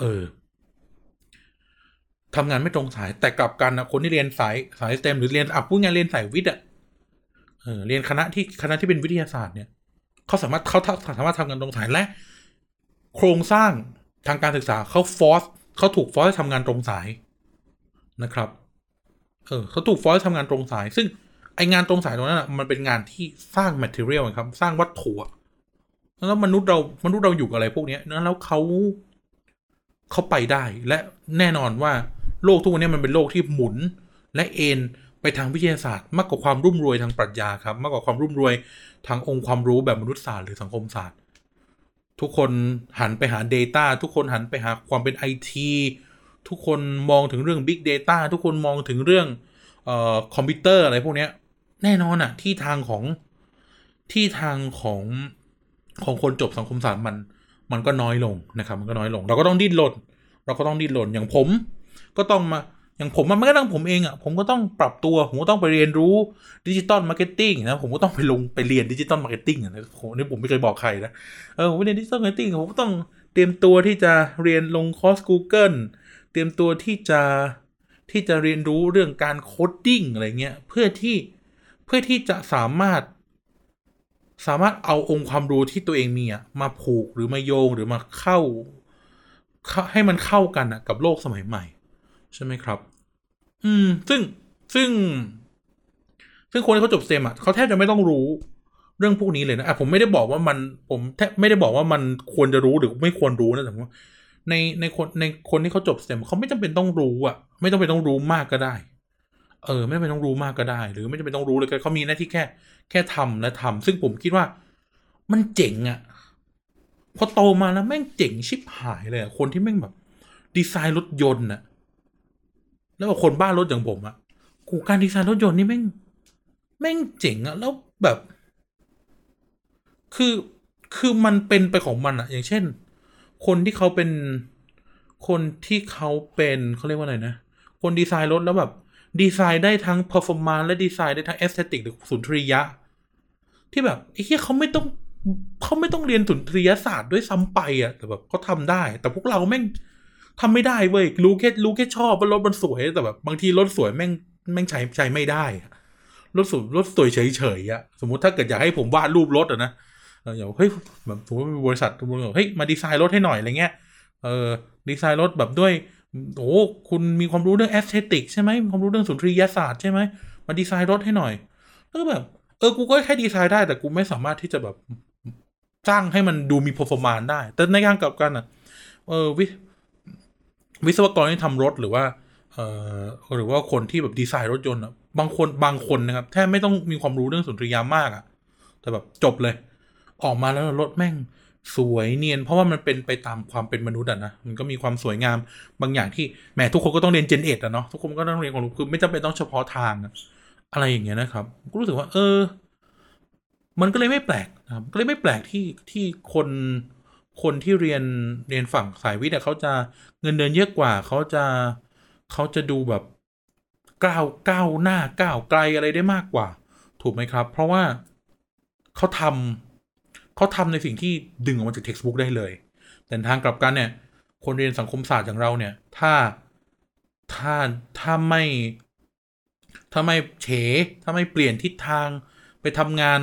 เออทำงานไม่ตรงสาย แต่กลับกันนะคนที่เรียนสายสายสเต็มหรือเรียนอะพูดงานเรียนสายวิทย์อะเออเรียนคณะที่คณะที่เป็นวิทยาศาสตร์เนี่ยเขาสามารถเขาสามารถทำงานตรงสายและ โครงสร้างทางการศึกษาเขาฟอร์สเขาถูกฟอร์สให้ทำงานตรงสายนะครับ เออเขาถูกฟอร์สทำงานตรงสาย ซึ่ง ไองานตรงสายตรงนั้นอะมันเป็นงานที่สร้าง material ครับ สร้างวัตถุแล้วมนุษย์เรามนุษย์เราอยู่กับอะไรพวกนี้แล้วเขาเขาไปได้ และแน่นอนว่าโลกทุกวันนี้มันเป็นโลกที่หมุน และเอ็นไปทางวิทยาศาสตร์ มากกว่าความรุ่มรวยทางปรัชญาครับมากกว่าความรุ่มรวยทางองค์ความรู้แบบมนุษยศาสตร์หรือสังคมศาสตร์ ทุกคนหันไปหา Data ทุกคนหันไปหาความเป็นไอทีทุกคนมองถึงเรื่อง Big Data ทุกคนมองถึงเรื่องออคอมพิวเตอร์อะไรพวกนี้ แน่นอนอะที่ทางของที่ทางของของคนจบสังคมศาสตร์มัน มันก็น้อยลงนะครับ มันก็น้อยลง เราก็ต้องดิ้นรนเราก็ต้องดิ้นรนอย่างผม ก็ต้องมาอย่างผมมันไม่กระทั่งผมเองอะ่ะผมก็ต้องปรับตัวผมก็ต้องไปเรียนรู้ digital marketing นะผมก็ต้องไปลงไปเรียน digital marketing นะโหนี่ผมไม่เคยบอกใครนะเออผมเรียน digital marketing ผมก็ต้องเตรียมตัวที่จะเรียนลงคอร์ส Google เตรียมตัวที่จะที่จะเรียนรู้เรื่องการ coding อะไรเงี้ยเพื่อที่ เพื่อที่จะสามารถ สามารถเอาองค์ความรู้ที่ตัวเองมีอะมาผูกหรือมาโยงหรือมาเข้า ให้มันเข้ากันอะกับโลกสมัยใหม่ ใช่ไหมครับ อืม ซึ่งซึ่ง ซึ่งคนที่เขาจบเซมอะเขาแทบจะไม่ต้องรู้เรื่องพวกนี้เลยนะอะผมไม่ได้บอกว่ามัน ผมแทบไม่ได้บอกว่ามันควรจะรู้หรือไม่ควรรู้นะแต่ว่าในในคนในคนที่เขาจบเซมเขาไม่จำเป็นต้องรู้อะไม่จำเป็นต้องรู้มากก็ได้ เออไม่จำเป็นต้องรู้มากก็ได้ หรือไม่จำเป็นต้องรู้เลยก็เขามีหน้าที่แค่ แค่ทำและทำซึ่งผมคิดว่า มันเจ๋งอะพอโตมาแล้วแม่งเจ๋งชิบหายเลยอะคนที่แม่งแบบ ดีไซน์รถยนต์น่ะแล้วคนบ้านรถอย่างผมอะกูการดีไซน์รถยนต์นี่แม่งแม่งเจ๋งอะแล้วแบบ คือคือมันเป็นไปของมันอะอย่างเช่น คนที่เขาเป็นคนที่เขาเป็นเขาเรียกว่าอะไรนะคนดีไซน์รถแล้วแบบ ดีไซน์ได้ทั้ง performance และดีไซน์ได้ทั้ง aesthetic หรือสุนทรียะ ที่แบบไอ้เหี้ยเขาไม่ต้องเขาไม่ต้องเรียนสุนทรียศาสตร์ด้วยซ้ำไปอะแต่แบบเขาทำได้ แต่พวกเราแม่งทำไม่ได้เว้ยรู้แค่รู้แค่ชอบว่ารถมันสวยแต่แบบบางทีรถสวยแม่งแม่งใช้ใช้ไม่ได้รถสวยรถสวยเฉยๆอะสมมติถ้าเกิดอยากให้ผมวาดรูปรถอะนะเอออย่างเฮ้ยแบบสมมติมีบริษัทบริษัทเฮ้ยมาดีไซน์รถให้หน่อยอะไรเงี้ยเออดีไซน์รถแบบด้วย โอ้คุณมีความรู้เรื่อง aesthetic ใช่ไหมมีความรู้เรื่องสุนทรียศาสตร์ใช่ไหมมาดีไซน์รถให้หน่อย แล้วก็แบบ เออ กูก็แค่ดีไซน์ได้ แต่กูไม่สามารถที่จะแบบสร้างให้มันดูมี performance ได้ แต่ในทางกลับกันอะ เออวิวิศวกรที่ทำรถหรือว่า เออหรือว่าคนที่แบบดีไซน์รถยนต์อะ บางคนบางคนนะครับแทบไม่ต้องมีความรู้เรื่องสุนทรียามากอะ แต่แบบจบเลย ออกมาแล้วรถแม่ง สวยเนียน เพราะว่ามันเป็นไปตามความเป็นมนุษย์อะนะมันก็มีความสวยงามบางอย่างที่แหมทุกคนก็ต้องเรียนเจนเอ็ดอะเนาะทุกคนก็ต้องเรียนความรู้คือไม่จำเป็นต้องเฉพาะทางอะไรอย่างเงี้ยนะครับก็รู้สึกว่า เออ มันก็เลยไม่แปลกนะครับก็เลยไม่แปลกที่ที่คนคนที่เรียนเรียนฝั่งสายวิทย์เขาจะเงินเดือนเยอะกว่าเขาจะเขาจะดูแบบก้าวก้าวหน้าก้าวไกลอะไรได้มากกว่า ถูกไหมครับ เพราะว่าเขาทำ เขาทำในสิ่งที่ดึงออกมาจากเท็กซ์บุ๊กได้เลย แต่ทางกลับกันเนี่ย คนเรียนสังคมศาสตร์อย่างเราเนี่ย ถ้าถ้าถ้าไม่ ถ้าไม่เฉ ถ้าไม่เปลี่ยนทิศทางไปทำงาน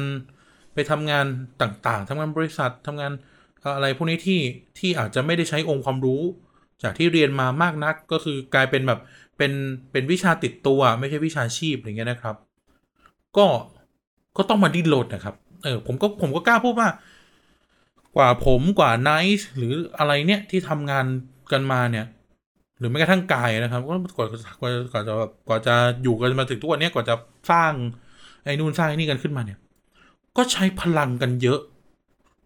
ไปทำงานต่างๆทำงานบริษัททำงานอะไรพวกนี้ที่ที่อาจจะไม่ได้ใช้องค์ความรู้ จากที่เรียนมามากนักก็คือกลายเป็นแบบเป็นเป็นวิชาติดตัว ไม่ใช่วิชาชีพอย่างเงี้ยนะครับ ก็ก็ต้องมาดิ้นรนนะครับ เออผมก็ผมก็กล้าพูดว่า กว่าผมกว่าไนท์หรืออะไรเนี่ยที่ทำงานกันมาเนี่ย หรือแม้กระทั่งกายนะครับก็กว่ากว่ากว่าจะแบบกว่าจะอยู่กันมาถึงทุกวันนี้กว่าจะสร้างไอ้นู่นสร้างไอ้นี่กันขึ้นมาเนี่ย ก็ใช้พลังกันเยอะ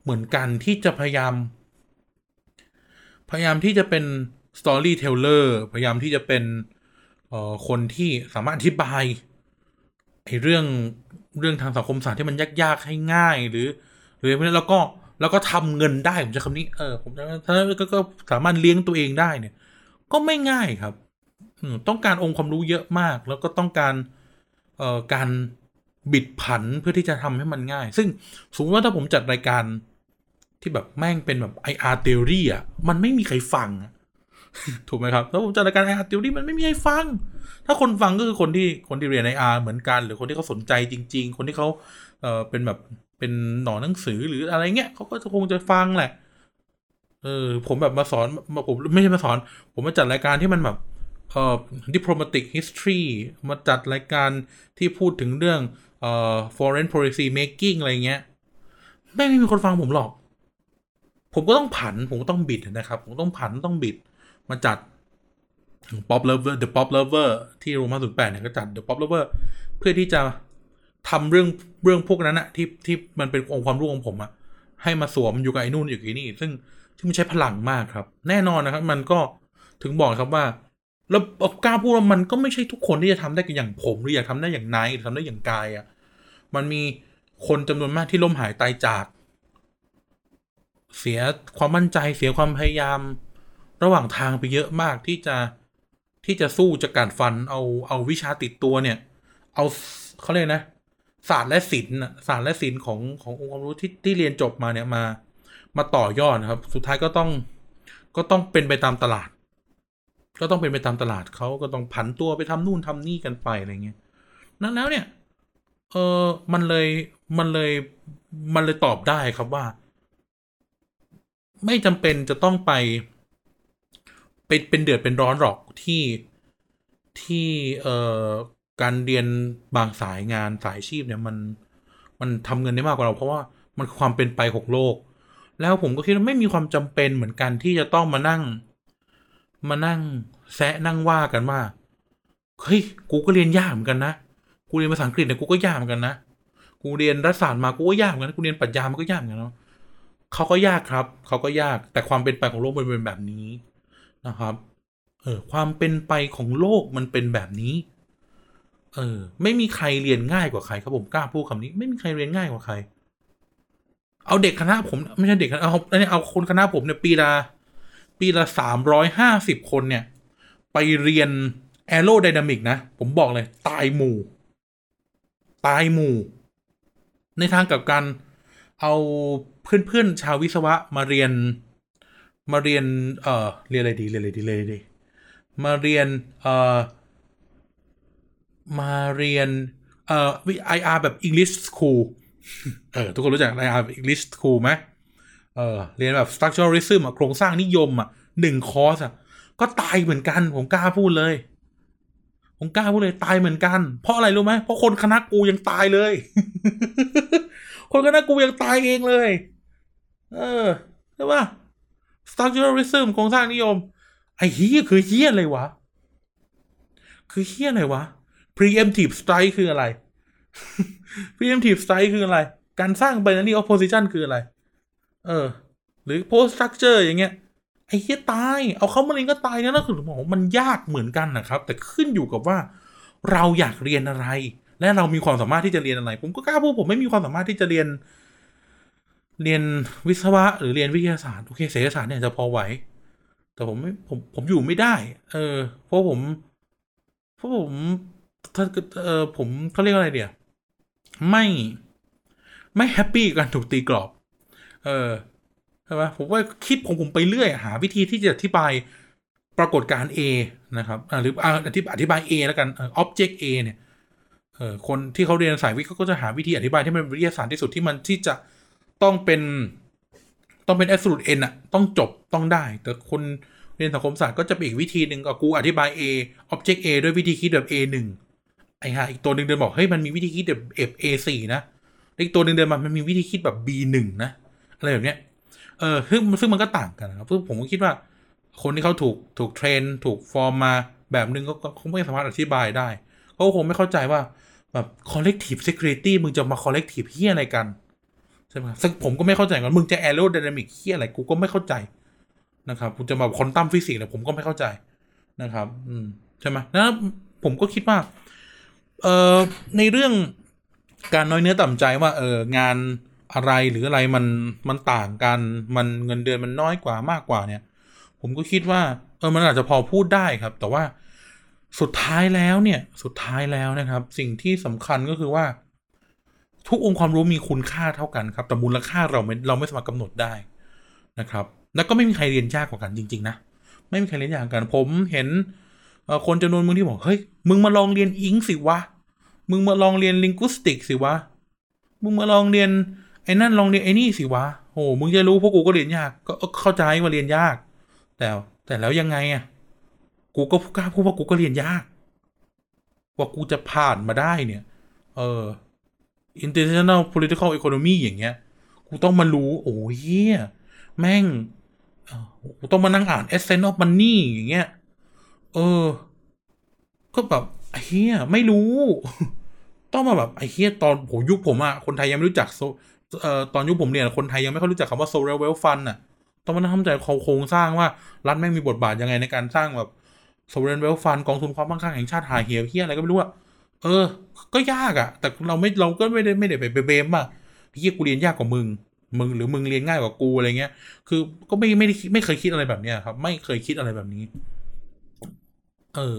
เหมือนกันที่จะพยายาม พยายามที่จะเป็น storyteller พยายามที่จะเป็นเอ่อคนที่สามารถอธิบายไอ้เรื่อง เรื่องทางสังคมศาสตร์ที่มันยากๆให้ง่ายหรือ หรือพวกนี้แล้วก็แล้วก็ทำเงินได้ผมจะคำนี้เออผมจะถ้าก็ก็สามารถเลี้ยงตัวเองได้เนี่ย ก็ไม่ง่ายครับต้องการองค์ความรู้เยอะมาก แล้วก็ต้องการเอ่อการบิดผันเพื่อที่จะทำให้มันง่าย ซึ่งสมมติว่าถ้าผมจัดรายการที่แบบแม่งเป็นแบบ IR theory อะ มันไม่มีใครฟัง ถูกไหมครับถ้าผมจัดรายการ IR theory มันไม่มีใครฟัง ถ้าคนฟังก็คือคนที่คนที่เรียน IR เหมือนกัน หรือคนที่เขาสนใจจริง ๆ คนที่เขาเอ่อเป็นแบบเป็นหนอนหนังสือหรืออะไรเงี้ยเขาก็จะคงจะฟังแหละ เออ ผมแบบมาสอนมาผมไม่ใช่มาสอน ผมมาจัดรายการที่มันแบบเอ่อ diplomatic history มาจัดรายการที่พูดถึงเรื่องเอ่อ foreign policy making อะไรเงี้ยแม่ไม่มีคนฟังผมหรอก ผมก็ต้องผัน ผมก็ต้องบิดนะครับ ผมต้องผันต้องบิด มาจัด pop lover the pop lover ที่โรมาศูนย์แปดเนี่ยก็จัด the pop lover เพื่อที่จะทำเรื่องเรื่องพวกนั้นอะที่ที่มันเป็นองค์ความรู้ของผมอะให้มาสวมอยู่กับไอ้นู่นอยู่กับไอ้นี่ ซึ่งซึ่งมันใช้พลังมากครับ แน่นอนนะครับ มันก็ถึงบอกครับว่าแล้วกล้าพูดว่ามันก็ไม่ใช่ทุกคนที่จะทำได้อย่างผมหรืออยากทำได้อย่างไนท์หรือทำได้อย่างกายอะมันมีคนจำนวนมากที่ล้มหายตายจาก เสียความมั่นใจเสียความพยายาม ระหว่างทางไปเยอะมากที่จะ ที่จะสู้จะการฟันเอาเอาวิชาติดตัวเนี่ย เอาเขาเรียกนะศาสตร์และศิลป์ศาสตร์และศิลป์ของขององค์ความรู้ที่ที่เรียนจบมาเนี่ยมา มาต่อยอดนะครับ สุดท้ายก็ต้องก็ต้องเป็นไปตามตลาด ก็ต้องเป็นไปตามตลาดเขาก็ต้องผันตัวไปทำนู่นทำนี่กันไปอะไรเงี้ยนั้นแล้วเนี่ยเออมันเลยมันเลยมันเลยตอบได้ครับว่า ไม่จำเป็นจะต้องไป เป็นเป็นเดือดเป็นร้อนหรอกที่ที่เอ่อการเรียนบางสายงานสายชีพเนี่ยมันมันทำเงินได้มากกว่าเรา เพราะว่ามันความเป็นไปของโลก แล้วผมก็คิดว่าไม่มีความจำเป็นเหมือนกันที่จะต้องมานั่ง มานั่งแซะนั่งว่ากันว่าเฮ้ยกูก็เรียนยากเหมือนกันนะกูเรียนภาษาอังกฤษเนี่ยกูก็ยากเหมือนกันนะกูเรียนรัฐศาสตร์มากูก็ยากเหมือนกันกูเรียนปรัชญามันก็ยากเหมือนกันเนาะเขาก็ยากครับ เขาก็ยากแต่ความเป็นไปของโลกมันเป็นแบบนี้ นะครับเออความเป็นไปของโลกมันเป็นแบบนี้ เออ ไม่มีใครเรียนง่ายกว่าใครครับผมกล้าพูดคำนี้ ไม่มีใครเรียนง่ายกว่าใคร เอาเด็กคณะผมไม่ใช่เด็กคณะเอาเอาคนคณะผมเนี่ยปีละปีละสามร้อยห้าสิบคนเนี่ย ไปเรียนแอโรไดนามิกนะ ผมบอกเลย ตายหมู่ ตายหมู่ ในทางกับการเอาเพื่อนๆชาววิศวะมาเรียน มาเรียน เอ่อ เรียนอะไรดี เรียนอะไรดี เรียนอะไรดี มาเรียน เอ่อ มาเรียน เอ่อ IR แบบ English School เออ ทุกคนรู้จัก IR แบบ English School ไหมเออ เรียนแบบ structuralism อะโครงสร้างนิยมอะหนึ่งคอร์สอะก็ตายเหมือนกัน ผมกล้าพูดเลย ผมกล้าพูดเลยตายเหมือนกัน เพราะอะไรรู้ไหมเพราะคนคณะกูยังตายเลย คนคณะกูยังตายเองเลย เออใช่ปะ structuralism โครงสร้างนิยม ไอ้เฮียคือเฮียอะไรวะ คือเฮียอะไรวะ preemptive strike คืออะไร preemptive strike คืออะไร การสร้าง binary opposition คืออะไร เออ หรือ post structure อย่างเงี้ย ไอ้เฮียตาย เอาเข้ามาเรียนก็ตายนะแล้วคือบอมันยากเหมือนกันนะครับ แต่ขึ้นอยู่กับว่าเราอยากเรียนอะไร และเรามีความสามารถที่จะเรียนอะไร ผมก็กล้าพูดผมไม่มีความสามารถที่จะเรียน เรียนวิศวะหรือเรียนวิทยาศาสตร์โอเคเศรษฐศาสตร์เนี่ยจะพอไหว แต่ผมไม่ผมผมอยู่ไม่ได้ เออ เพราะผมเพราะผมถ้าเออผมเขาเรียกว่าอะไรเดียวไม่ไม่ happy กับการถูกตีกรอบ เออใช่ไหมผมว่าคิดผมผมไปเรื่อย หาวิธีที่จะอธิบายปรากฏการ A นะครับอ่าหรืออ่าอธิบายอธิบาย A แล้วกันเออ object A เนี่ยเออคนที่เขาเรียนสายวิทย์เขาก็จะหาวิธีอธิบายที่มันวิทยาศาสตร์ที่สุดที่มันที่จะ ต้องเป็น ต้องเป็น absolute n อะต้องจบต้องได้ แต่คนเรียนสังคมศาสตร์ก็จะเป็นอีกวิธีหนึ่งก็กูอธิบาย A object A ด้วยวิธีคิดแบบ A หนึ่งไอ้ห่าอีกตัวหนึ่งเดินบอกเฮ้ยมันมีวิธีคิดแบบ F A สี่นะอีกตัวหนึ่งเดินมามันมีวิธีคิดแบบ B หนึ่งนะอะไรแบบเนี้ยเออซึ่งซึ่งมันก็ต่างกันนะครับซึ่งผมก็คิดว่า คนที่เขาถูกถูกเทรนถูกฟอร์มมาแบบนึงก็คงไม่สามารถอธิบายได้เขาคงไม่เข้าใจว่าแบบ collective security มึงจะมา collective เฮียอะไรกันใช่ไหมซึ่งผมก็ไม่เข้าใจกันมึงจะ aerodynamic เฮียอะไรกูก็ไม่เข้าใจนะครับกูจะมาคอนตัมฟิสิกส์เนี่ยผมก็ไม่เข้าใจนะครับ อืมใช่ไหมแล้วผมก็คิดว่า เอ่อในเรื่องการน้อยเนื้อต่ำใจว่า เอองานอะไรหรืออะไรมันมันต่างกัน มันเงินเดือนมันน้อยกว่ามากกว่าเนี่ย ผมก็คิดว่า เออมันอาจจะพอพูดได้ครับ แต่ว่าสุดท้ายแล้วเนี่ย สุดท้ายแล้วนะครับ สิ่งที่สำคัญก็คือว่า ทุกองค์ความรู้มีคุณค่าเท่ากันครับ แต่มูลค่าเราไม่เราไม่สามารถกำหนดได้นะครับ แล้วก็ไม่มีใครเรียนยากกว่ากันจริง ๆ นะ ไม่มีใครเรียนยากกัน ผมเห็นคนจำนวนมึงที่บอกเฮ้ยมึงมาลองเรียนอิงสิวะมึงมาลองเรียนลิงกุสติกสิวะมึงมาลองเรียนไอ้นั่นลองเรียนไอ้นี่สิวะโอ้มึงจะรู้พวกกูก็เรียนยาก ก็เข้าใจว่าเรียนยาก แต่แต่แล้วยังไงอะกูก็กล้าพูดว่ากูก็เรียนยากว่ากูจะผ่านมาได้เนี่ย เออ international political economy อย่างเงี้ย กูต้องมารู้ โอ้ยเฮียแม่งกูต้องมานั่งอ่าน essence of money อย่างเงี้ย เออ ก็แบบเฮียไม่รู้ ต้องมาแบบไอ้เฮียตอนผมยุคผมอะคนไทยยังไม่รู้จักเอ่อตอนยุคผมเรียคนไทยยังไม่ค่อยรู้จักคำว่า sovereign wealth fund อะต้องมานั่งทำใจโครงสร้างว่า รัฐแม่งมีบทบาทยังไงในการสร้างแบบ sovereign wealth fund กองทุนความมั่งคั่งแห่งชาติหาเหี่ยเฮียอะไรก็ไม่รู้อะ เออ ก็ยากอะแต่เราไม่เราก็ไม่ได้ไม่ได้ไปเบมอะเฮียกูเรียนยากกว่ามึง มึงหรือมึงเรียนง่ายกว่ากูอะไรเงี้ย คือก็ไม่ไม่ได้ไม่เคยคิดอะไรแบบเนี้ยครับ ไม่เคยคิดอะไรแบบนี้ เออ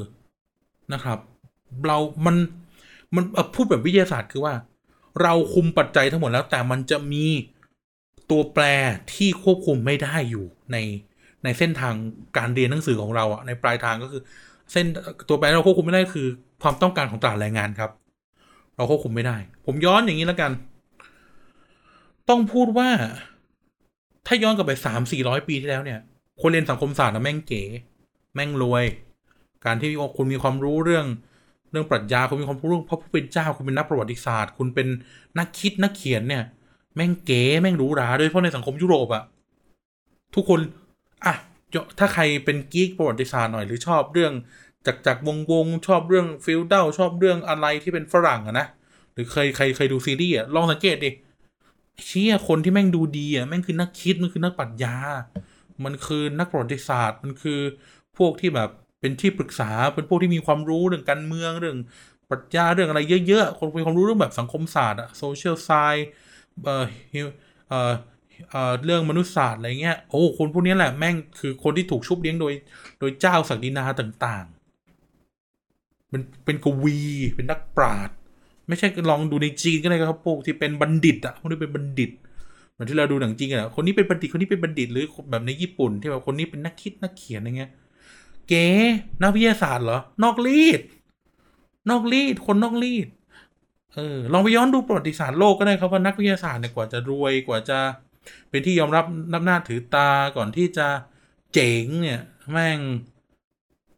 นะครับ เรามันมันพูดแบบวิทยาศาสตร์คือว่า เราคุมปัจจัยทั้งหมดแล้ว แต่มันจะมีตัวแปรที่ควบคุมไม่ได้อยู่ในในเส้นทางการเรียนหนังสือของเราอะในปลายทางก็คือ เส้นตัวแปรเราควบคุมไม่ได้คือ ความต้องการของตลาดแรงงานครับ เราควบคุมไม่ได้ ผมย้อนอย่างนี้แล้วกัน ต้องพูดว่าถ้าย้อนกลับไปสามสี่ร้อยปีที่แล้วเนี่ยคนเรียนสังคมศาสตร์นะแม่งเก๋แม่งรวย การที่คุณมีความรู้เรื่องเรื่องปรัชญาคุณมีความรู้เรื่องพระผู้เป็นเจ้าคุณเป็นนักประวัติศาสตร์ คุณเป็นนักคิดนักเขียนเนี่ย แม่งเก๋แม่งหรูหราโดยเฉพาะในสังคมยุโรปอะทุกคนอะถ้าใครเป็น geek ประวัติศาสตร์หน่อยหรือชอบเรื่อง จักรจักรวงศ์วงศ์ชอบเรื่อง feudal ชอบเรื่องอะไรที่เป็นฝรั่งอะนะหรือเคยใครเคยดูซีรีส์อะลองสังเกตดิเชี่ยคนที่แม่งดูดีอะแม่งคือนักคิดมันคือนักปรัชญา มันคือนักประวัติศาสตร์ มันคือพวกที่แบบเป็นที่ปรึกษาเป็นพวกที่มีความรู้เรื่องการเมืองเรื่องปรัชญาเรื่องอะไรเยอะๆ คนมีความรู้เรื่องแบบสังคมศาสตร์อะโซเชียลไซน์เอ่อเอ่อเรื่องมนุษยศาสตร์อะไรเงี้ย โอ้ คนพวกนี้แหละแม่งคือคนที่ถูกชุบเลี้ยงโดย โดยเจ้าศักดินาต่าง เป็นเป็นกวีเป็นนักปราชญ์ไม่ใช่ลองดูในจีนก็ได้ครับพวกที่เป็นบัณฑิตอะพวกนี้เป็นบัณฑิตเหมือนที่เราดูหนังจีนอะคนนี้เป็นบัณฑิตคนนี้เป็นบัณฑิตหรือแบบในญี่ปุ่นที่แบบคนนี้เป็นนักคิดนักเขียนอะไรเงี้ย เก๋นักวิทยาศาสตร์เหรอนอกรีดนอกรีดคนนอกรีดเออลองไปย้อนดูประวัติศาสตร์โลกก็ได้ครับว่านักวิทยาศาสตร์เนี่ยกว่าจะรวยกว่าจะ เป็นที่ยอมรับนับหน้าถือตาก่อนที่จะเจ๋งเนี่ยแม่ง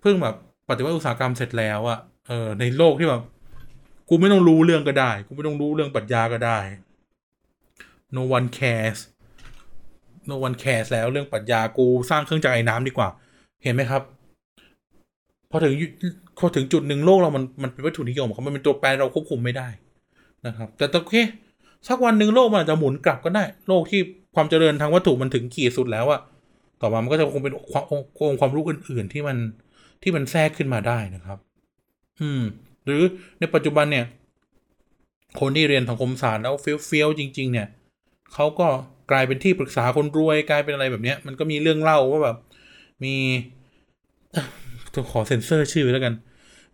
เพิ่งแบบ ปฏิวัติอุตสาหกรรมเสร็จแล้วอะเออในโลกที่แบบกูไม่ต้องรู้เรื่องก็ได้ กูไม่ต้องรู้เรื่องปรัชญาก็ได้ no one cares no one cares แล้วเรื่องปรัชญากูสร้างเครื่องจักรไอ้น้ำดีกว่า เห็นไหมครับ พอถึงพอถึงจุดหนึ่งโลกเรามันมันเป็นวัตถุนิยมครับมันเป็นตัวแปรเราควบคุมไม่ได้นะครับ แต่โอเคสักวันหนึ่งโลกมันอาจจะหมุนกลับก็ได้ โลกที่ความเจริญทางวัตถุมันถึงขีดสุดแล้วอะต่อมามันก็จะคงเป็นความองค์ความรู้อื่น ๆ ที่มัน ที่มันแทรกขึ้นมาได้นะครับ อืม หรือในปัจจุบันเนี่ย คนที่เรียนสังคมศาสตร์แล้วเฟี้ยวๆจริง ๆ เนี่ยเขาก็กลายเป็นที่ปรึกษาคนรวยกลายเป็นอะไรแบบเนี้ย มันก็มีเรื่องเล่าว่าแบบ มีต้องขอเซ็นเซอร์ชื่อแล้วกัน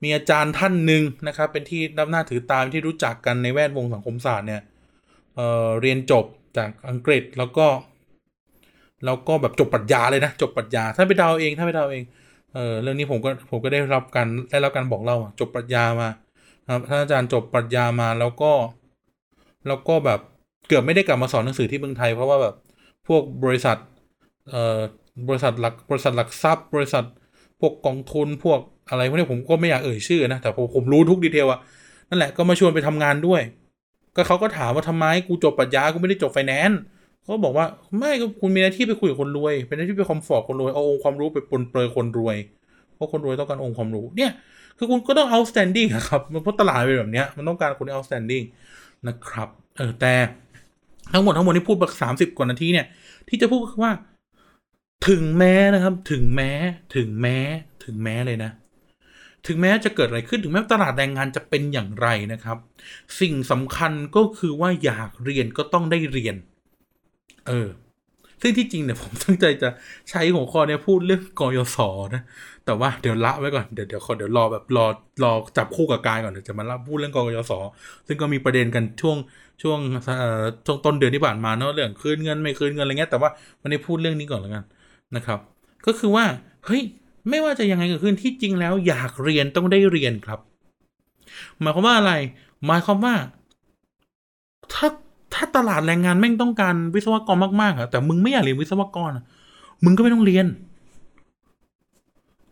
มีอาจารย์ท่านหนึ่งนะครับ เป็นที่นับหน้าถือตามที่รู้จักกันในแวดวงสังคมศาสตร์เนี่ยเอ่อเรียนจบจากอังกฤษแล้วก็ แล้วก็แบบจบปรัชญาเลยนะ จบปรัชญาถ้าไปเดาเอง ถ้าไปเดาเอง เออเรื่องนี้ผมก็ผมก็ได้รับการได้รับการบอกเล่าจบปรัชญามาครับท่านอาจารย์จบปรัชญามาแล้วก็ แล้วก็แบบเกือบไม่ได้กลับมาสอนหนังสือที่เมืองไทย เพราะว่าแบบพวกบริษัทเอ่อบริษัทหลักบริษัทหลักทรัพย์ บริษัทพวกกองทุนพวกอะไรพวกนี้ผมก็ไม่อยากเอ่ยชื่อนะแต่ผมผมรู้ทุกดีเทลอะนั่นแหละก็มาชวนไปทำงานด้วย ก็เขาก็ถามว่าทำไมกูจบปรัชญากูไม่ได้จบไฟแนนซ์ เขาบอกว่าไม่คุณมีหน้าที่ไปคุยกับคนรวย เป็นหน้าที่ไปคอมฟอร์ตคนรวยเอาองค์ความรู้ไปปนเปื้อคนรวย เพราะคนรวยต้องการองค์ความรู้เนี่ย คือคุณก็ต้อง outstanding ครับมันเพราะตลาดเป็นแบบเนี้ยมันต้องการคนที่ outstanding นะครับเออแต่ทั้งหมดทั้งหมดที่พูดไปสามสิบกว่านาทีเนี่ย ที่จะพูดคือว่า ถึงแม้นะครับ ถึงแม้ถึงแม้ถึงแม้เลยนะ ถึงแม้จะเกิดอะไรขึ้นถึงแม้ตลาดแรงงานจะเป็นอย่างไรนะครับ สิ่งสำคัญก็คือว่าอยากเรียนก็ต้องได้เรียน เออ ซึ่งที่จริงเนี่ยผมตั้งใจจะใช้หัวข้อเนี่ยพูดเรื่องกยศนะ แต่ว่าเดี๋ยวละไว้ก่อนเดี๋ยวเดี๋ยวขอเดี๋ยวรอแบบรอรอจับคู่กับกายก่อนเดี๋ยวจะมาล่าพูดเรื่องกยศซึ่งก็มีประเด็นกันช่วงช่วงช่วงต้นเดือนที่ผ่านมาเนาะเรื่องคืนเงินไม่คืนเงินอะไรเงี้ยแต่ว่าวันนี้พูดเรื่องนี้ก่อนแล้วกันนะครับ ก็คือว่าเฮ้ยไม่ว่าจะยังไงกิดขึ้นที่จริงแล้วอยากเรียนต้องได้เรียนครับ หมายความว่าอะไร หมายความว่าาตลาดแรงงานแม่งต้องการวิศวกรมากๆอะแต่มึงไม่อยากเรียนวิศวกรมึงก็ไม่ต้องเรียน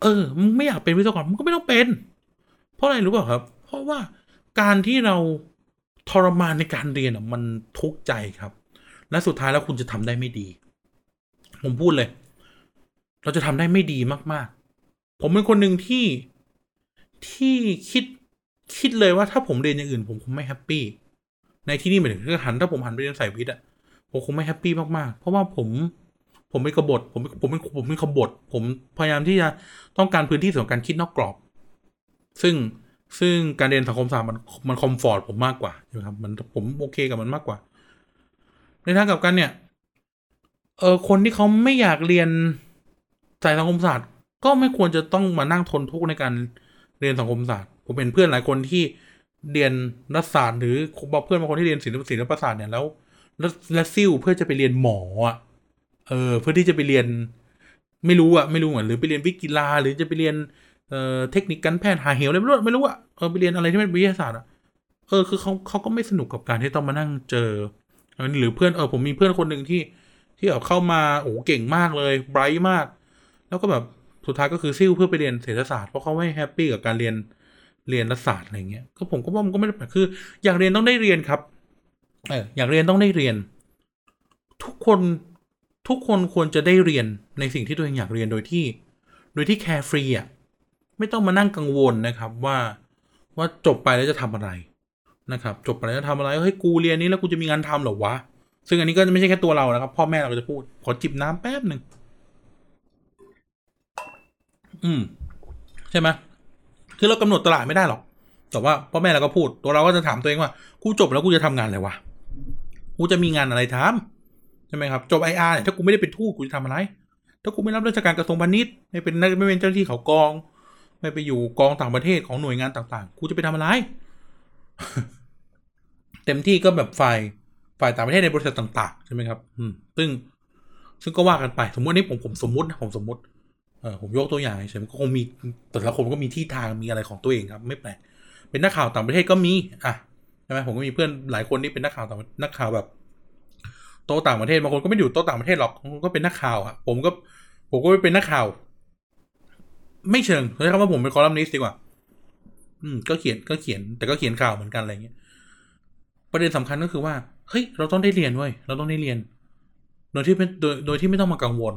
เออ มึงไม่อยากเป็นวิศวกรมึงก็ไม่ต้องเป็น เพราะอะไรรู้เปล่าครับ เพราะว่าการที่เราทรมานในการเรียนอะมันทุกข์ใจครับ และสุดท้ายแล้วคุณจะทำได้ไม่ดี ผมพูดเลย เราจะทำได้ไม่ดีมาก ๆ ผมเป็นคนหนึ่งที่ที่คิดคิดเลยว่าถ้าผมเรียนอย่างอื่น ผมคงไม่ happy ในที่นี้หมายถึงถ้าหันถ้าผมหันไปเรียนสายวิทย์อะผมคงไม่ happy มากๆ เพราะว่าผมผมไม่กบฏผมผมเป็นผมเป็นกบฏผมพยายามที่จะต้องการพื้นที่สำหรับการคิดนอกกรอบ ซึ่งซึ่งการเรียนสังคมศาสตร์มันมัน comfort ผมมากกว่าใช่ครับมันผมโอเคกับมันมากกว่า ในทางกลับกันเนี่ยเออคนที่เขาไม่อยากเรียนสายสังคมศาสตร์ ก็ไม่ควรจะต้องมานั่งทนทุกข์ในการเรียนสังคมศาสตร์ ผมเป็นเพื่อนหลายคนที่ เรียนรัฐศาสตร์หรือบอกเพื่อนบางคนที่เรียนศิลปศิลปศาสตร์เนี่ยแล้วแล้วซิ่วเพื่อจะไปเรียนหมออะเออ เพื่อที่จะไปเรียน ไม่รู้อะไม่รู้เหมือนหรือไปเรียนวิกีฬาหรือจะไปเรียนเอ่อเทคนิคการแพทย์หาเหวอะไรไม่รู้ไม่รู้อะเออไปเรียนอะไรที่เป็นวิทยาศาสตร์อะเออคือเขาเขาก็ไม่สนุกกับการที่ต้องมานั่งเจอหรือเพื่อนเออผมมีเพื่อนคนหนึ่งที่ที่แบบเข้ามาโอ้เก่งมากเลยไบรท์มาก แล้วก็แบบสุดท้ายก็คือซิ่วเพื่อไปเรียนเศรษฐศาสตร์เพราะเขาไม่แฮปปี้กับการเรียน เรียนรัฐศาสตร์อะไรเงี้ยก็ผมก็ว่ามันก็ไม่ได้แปลกคือ อยากเรียนต้องได้เรียนครับ เอออยากเรียนต้องได้เรียน ทุกคนทุกคนควรจะได้เรียนในสิ่งที่ตัวเองอยากเรียนโดยที่ โดยที่แคร์ฟรีอะไม่ต้องมานั่งกังวลนะครับว่าว่าจบไปแล้วจะทำอะไรนะครับ จบไปแล้วจะทำอะไรเฮ้ยกูเรียนนี้แล้วกูจะมีงานทำเหรอวะซึ่งอันนี้ก็ไม่ใช่แค่ตัวเรานะครับ พ่อแม่เราก็จะพูด ขอจิบน้ำแป๊บหนึ่ง อืม ใช่ไหม คือเรากำหนดตลาดไม่ได้หรอก แต่ว่าพ่อแม่เราก็พูด ตัวเราก็จะถามตัวเองว่า กูจบแล้วกูจะทำงานอะไรวะ กูจะมีงานอะไรทำใช่ไหมครับ จบไออาร์เนี่ยถ้ากูไม่ได้เป็นทูตกูจะทำอะไร ถ้ากูไม่รับราชการกระทรวงพาณิชย์ไม่เป็นไม่เป็นเจ้าหน้าที่เขากอง ไม่ไปอยู่กองต่างประเทศของหน่วยงานต่างๆ กูจะไปทำอะไร เต็มที่ก็แบบฝ่ายฝ่ายต่างประเทศในบริษัทต่าง ๆ ใช่ไหมครับ อืม ซึ่งซึ่งก็ว่ากันไป สมมตินี่ผมผมสมมตินะผมสมมติ เออผมยกตัวอย่างเฉยๆก็คงมีแต่ละคนก็มีที่ทางมีอะไรของตัวเองครับ ไม่แปลกเป็นนักข่าวต่างประเทศก็มีอะใช่ไหมผมก็มีเพื่อนหลายคนที่เป็นนักข่าวต่างนักข่าวแบบ โตต่างประเทศบางคนก็ไม่อยู่โตต่างประเทศหรอกก็เป็นนักข่าวอะผมก็ผมก็เป็นนักข่าว ไม่เชิงใช้คำว่าผมเป็นคอลัมนิสต์ดีกว่า อืม ก็เขียนก็เขียน แต่ก็เขียนข่าวเหมือนกันอะไรเงี้ยประเด็นสำคัญก็คือว่าเฮ้ยเราต้องได้เรียนเว้ยเราต้องได้เรียน โดยที่ไม่โดยโดยที่ไม่ต้องมากังวล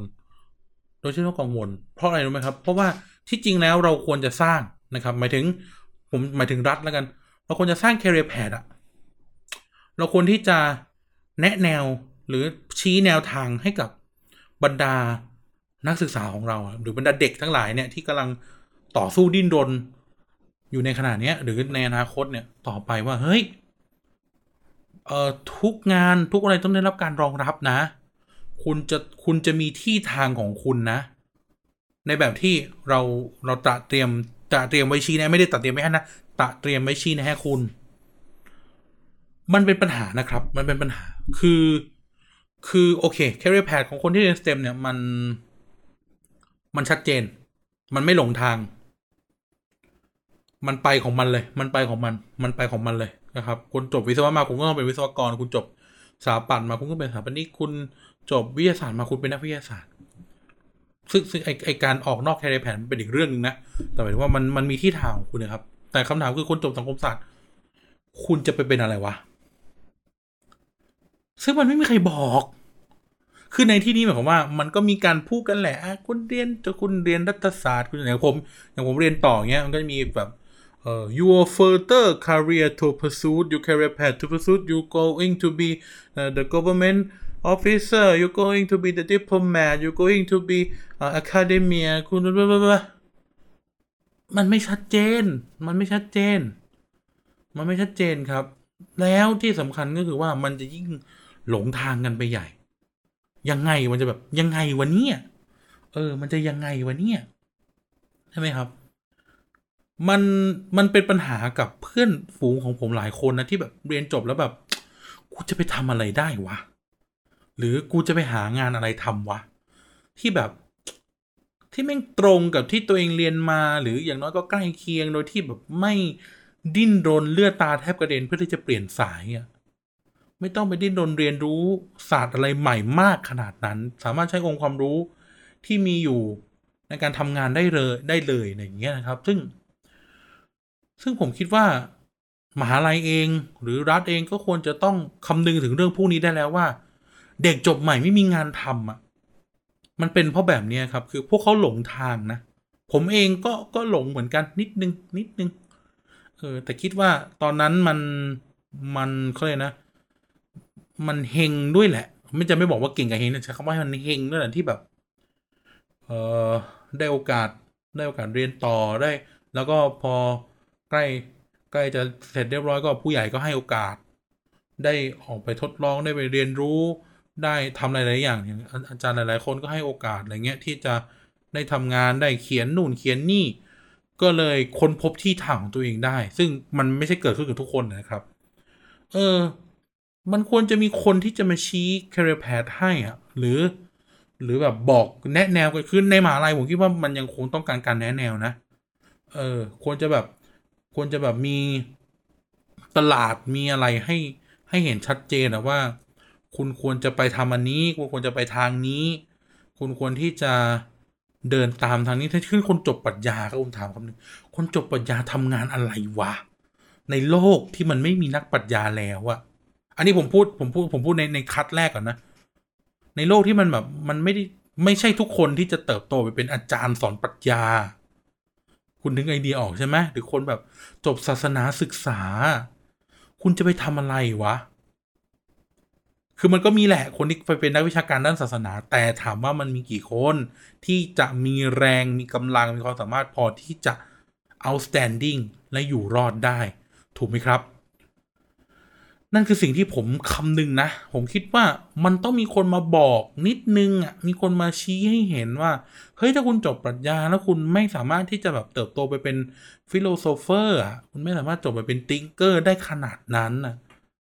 โดยที่ไม่ต้องกังวล เพราะอะไรรู้ไหมครับ เพราะว่าที่จริงแล้วเราควรจะสร้างนะครับ หมายถึงผมหมายถึงรัฐแล้วกัน เราควรจะสร้าง career path อะเราควรที่จะแนะแนวหรือชี้แนวทางให้กับบรรดานักศึกษาของเรา หรือบรรดาเด็กทั้งหลายเนี่ยที่กำลังต่อสู้ดิ้นรน อยู่ในขณะนี้หรือในอนาคตเนี่ยต่อไปว่าเฮ้ยเอ่อทุกงานทุกอะไรต้องได้รับการรองรับนะ คุณจะคุณจะมีที่ทางของคุณนะ ในแบบที่เราเราตระเตรียมตระเตรียมไว้ชี้แนะไม่ได้ตระเตรียมไว้ให้นะตระเตรียมไว้ชี้แนะให้คุณ มันเป็นปัญหานะครับ มันเป็นปัญหา คือ คือโอเค career path ของคนที่เรียน STEM เนี่ยมันมันชัดเจน มันไม่หลงทาง มันไปของมันเลย มันไปของมัน มันไปของมันเลยนะครับ คุณจบวิศวะมาคุณก็ต้องเป็นวิศวกร คุณจบสถาปัตย์มาคุณก็เป็นสถาปนิก คุณ จบวิทยาศาสตร์มาคุณเป็นนักวิทยาศาสตร์ ซึ่งซึ่งไอไอการออกนอกแคริเอร์แผนเป็นอีกเรื่องหนึ่งนะ แต่หมายถึงว่ามันมันมีที่ทางของคุณนะครับ แต่คำถามคือคนจบสังคมศาสตร์ คุณจะไปเป็นอะไรวะ ซึ่งมันไม่มีใครบอก คือในที่นี้หมายความว่า มันก็มีการพูดกันแหละอะคุณเรียนจะคุณเรียนรัฐศาสตร์คุณอย่างผมอย่างผมเรียนต่อเงี้ยมันก็จะมีแบบเอ่อ your further career to pursue your career path to pursue you going to be uh, the government officer you going to be the diplomat you going to be uh, academia คุณมันไม่ชัดเจน มันไม่ชัดเจน มันไม่ชัดเจนครับ แล้วที่สำคัญก็คือว่ามันจะยิ่งหลงทางกันไปใหญ่ ยังไงมันจะแบบยังไงวะเนี่ยเออ มันจะยังไงวะเนี่ยใช่ไหมครับ มัน มันเป็นปัญหากับเพื่อนฝูงของผมหลายคนนะที่แบบเรียนจบแล้วแบบ กูจะไปทำอะไรได้วะ หรือกูจะไปหางานอะไรทำวะ ที่แบบที่แม่งตรงกับที่ตัวเองเรียนมา หรืออย่างน้อยก็ใกล้เคียงโดยที่แบบไม่ดิ้นรนเลือดตาแทบกระเด็นเพื่อที่จะเปลี่ยนสายอะไม่ต้องไปดิ้นรนเรียนรู้ศาสตร์อะไรใหม่มากขนาดนั้น สามารถใช้องค์ความรู้ที่มีอยู่ในการทำงานได้เลยได้เลยอย่างเงี้ยนะครับ ซึ่ง ซึ่งผมคิดว่ามหาลัยเอง หรือรัฐเองก็ควรจะต้องคำนึงถึงเรื่องพวกนี้ได้แล้วว่า เด็กจบใหม่ไม่มีงานทำอะ มันเป็นเพราะแบบนี้ครับ คือพวกเขาหลงทางนะ ผมเองก็ก็หลงเหมือนกันนิดนึง นิดนึง เออ แต่คิดว่าตอนนั้นมันมันเขาเลยกนะ มันเฮงด้วยแหละ ไม่จะไม่บอกว่าเก่งกับเฮงนะใช้คำว่ามันเฮงด้วยแหละที่แบบ เออได้โอกาสได้โอกาสเรียนต่อได้ แล้วก็พอใกล้ใกล้จะเสร็จเรียบร้อยก็ผู้ใหญ่ก็ให้โอกาส ได้ออกไปทดลองได้ไปเรียนรู้ ได้ทำหลาย ๆ อย่างอย่างอาจารย์หลาย ๆ คนก็ให้โอกาสอะไรเงี้ยที่จะได้ทำงานได้เขียนนู่นเขียนนี่ ก็เลยค้นพบที่ทางของตัวเองได้ ซึ่งมันไม่ใช่เกิดขึ้นกับทุกคนนะครับ เออ มันควรจะมีคนที่จะมาชี้ career path ให้อะหรือ หรือแบบบอกแนะแนวกันขึ้นในมหาลัยผมคิดว่ามันยังคงต้องการการแนะแนวนะ เออ ควรจะแบบ ควรจะแบบมีตลาดมีอะไรให้ให้เห็นชัดเจนนะว่า คุณควรจะไปทำอันนี้ คุณควรจะไปทางนี้ คุณควรที่จะเดินตามทางนี้ถ้าขึ้นคนจบปรัชญาก็ผมถามคำหนึ่งคนจบปรัชญาทำงานอะไรวะ ในโลกที่มันไม่มีนักปรัชญาแล้วอะอันนี้ผมพูดผมพูดผมพูดในในคัดแรกก่อนนะ ในโลกที่มันแบบมันไม่ได้ไม่ใช่ทุกคนที่จะเติบโตไปเป็นอาจารย์สอนปรัชญา คุณถึงไอเดียออกใช่ไหมหรือคนแบบจบศาสนาศึกษา คุณจะไปทำอะไรวะ คือมันก็มีแหละคนที่ไปเป็นนักวิชาการด้านศาสนา แต่ถามว่ามันมีกี่คนที่จะมีแรงมีกำลังมีความสามารถพอที่จะ outstanding และอยู่รอดได้ ถูกไหมครับ นั่นคือสิ่งที่ผมคำนึงนะ ผมคิดว่ามันต้องมีคนมาบอกนิดนึงอะมีคนมาชี้ให้เห็นว่า เฮ้ย ถ้าคุณจบปรัชญาแล้วคุณไม่สามารถที่จะแบบเติบโตไปเป็น philosopher อะคุณไม่สามารถจบไปเป็น thinker ได้ขนาดนั้นน่ะ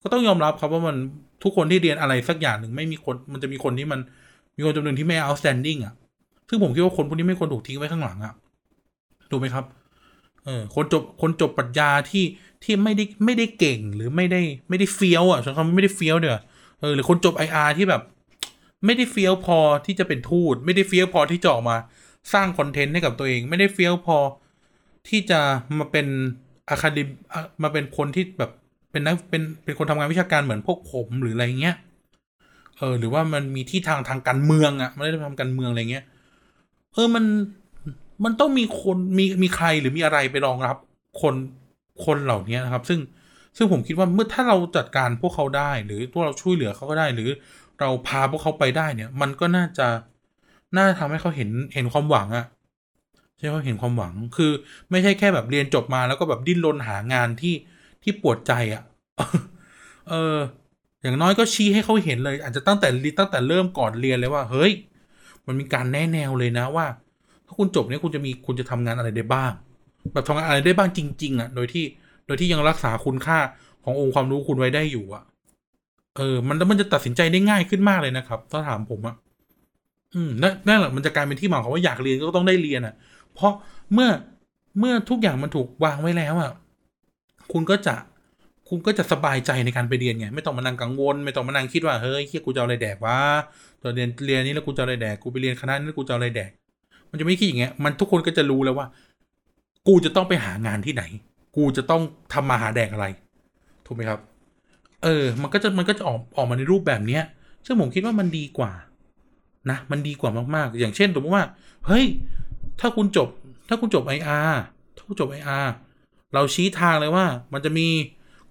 ก็ต้องยอมรับครับว่ามันทุกคนที่เรียนอะไรสักอย่างหนึ่งไม่มีคนมันจะมีคนที่มันมีคนจำนวนที่ไม่ outstanding อะ ซึ่งผมคิดว่าคนพวกนี้ไม่ควรถูกทิ้งไว้ข้างหลังอะถูกไหมครับ เออ คนจบ คนจบปรัชญาที่ที่ไม่ได้ไม่ได้เก่งหรือไม่ได้ไม่ได้เฟี้ยวอะใช้คำว่าไม่ได้เฟี้ยวเดี๋ยเออหรือคนจบ IR ที่แบบ ไม่ได้เฟี้ยวพอที่จะเป็นทูต ไม่ได้เฟี้ยวพอที่จะออกมา สร้างคอนเทนต์ให้กับตัวเอง ไม่ได้เฟี้ยวพอที่จะมาเป็นอะคาเดมมาเป็นคนที่แบบ เป็นนักเป็นเป็นคนทำงานวิชาการเหมือนพวกผมหรืออะไรเงี้ยเออหรือว่ามันมีที่ทางทางการเมืองอะ่ะไม่ได้ทำการเมืองอะไรเงี้ยเออมันมันต้องมีคนมีมีใครหรือมีอะไรไปรองรับ คนคนเหล่านี้นะครับ ซึ่งซึ่งผมคิดว่าเมื่อถ้าเราจัดการพวกเขาได้ หรือพวเราช่วยเหลือเขาก็ได้ หรือเราพาพวกเขาไปได้เนี่ย มันก็น่าจะน่าทำให้เขาเห็นเห็นความหวังอะใช่เขาเห็นความหวังคือ ไม่ใช่แค่แบบเรียนจบมาแล้วก็แบบดิ้นรนหางานที่ ที่ปวดใจอะ่ะ เออ อย่างน้อยก็ชี้ให้เขาเห็นเลย อาจจะตั้งแต่ตั้งแต่เริ่มก่อนเรียนเลยว่า เฮ้ย มันมีการแนแนวเลยนะว่า ถ้าคุณจบเนี่ยคุณจะมีคุณจะทำงานอะไรได้บ้าง แบบทำงานอะไรได้บ้างจริง ๆอะ่ะ โดยที่ โดยที่ยังรักษาคุณค่าขององค์ความรู้คุณไว้ได้อยู่อะ่ะ เออ มันมันจะตัดสินใจได้ง่ายขึ้นมากเลยนะครับ ถ้าถามผมอะ่ะ อืมนั่นแหละมันจะกลายเป็นที่มาของว่าอยากเรียนก็ต้องได้เรียนอะ่ะ เพราะเมื่อเมื่อทุกอย่างมันถูกวางไว้แล้วอะ่ะ คุณก็จะคุณก็จะสบายใจในการไปเรียนไง ไม่ต้องมานั่งกังวล ไม่ต้องมานั่งคิดว่าเฮ้ยเฮียกูจะอะไรแดกวะตอนเรียนเรียนนี้แล้วกูจะอะไรแดกกูไปเรียนคณะนี้กูจะอะไรแดก มันจะไม่คิดอย่างเงี้ยมันทุกคนก็จะรู้แล้วว่า กูจะต้องไปหางานที่ไหน กูจะต้องทำมาหาแดกอะไรถูกไหมครับ เออ มันก็จะมันก็จะออกออกมาในรูปแบบเนี้ยซึ่งผมคิดว่ามันดีกว่า นะ มันดีกว่ามากๆ อย่างเช่นสมมติว่า เฮ้ย ถ้าคุณจบ ถ้าคุณจบไออาร์ถ้าคุณจบไออาร์ เราชี้ทางเลยว่า มันจะมี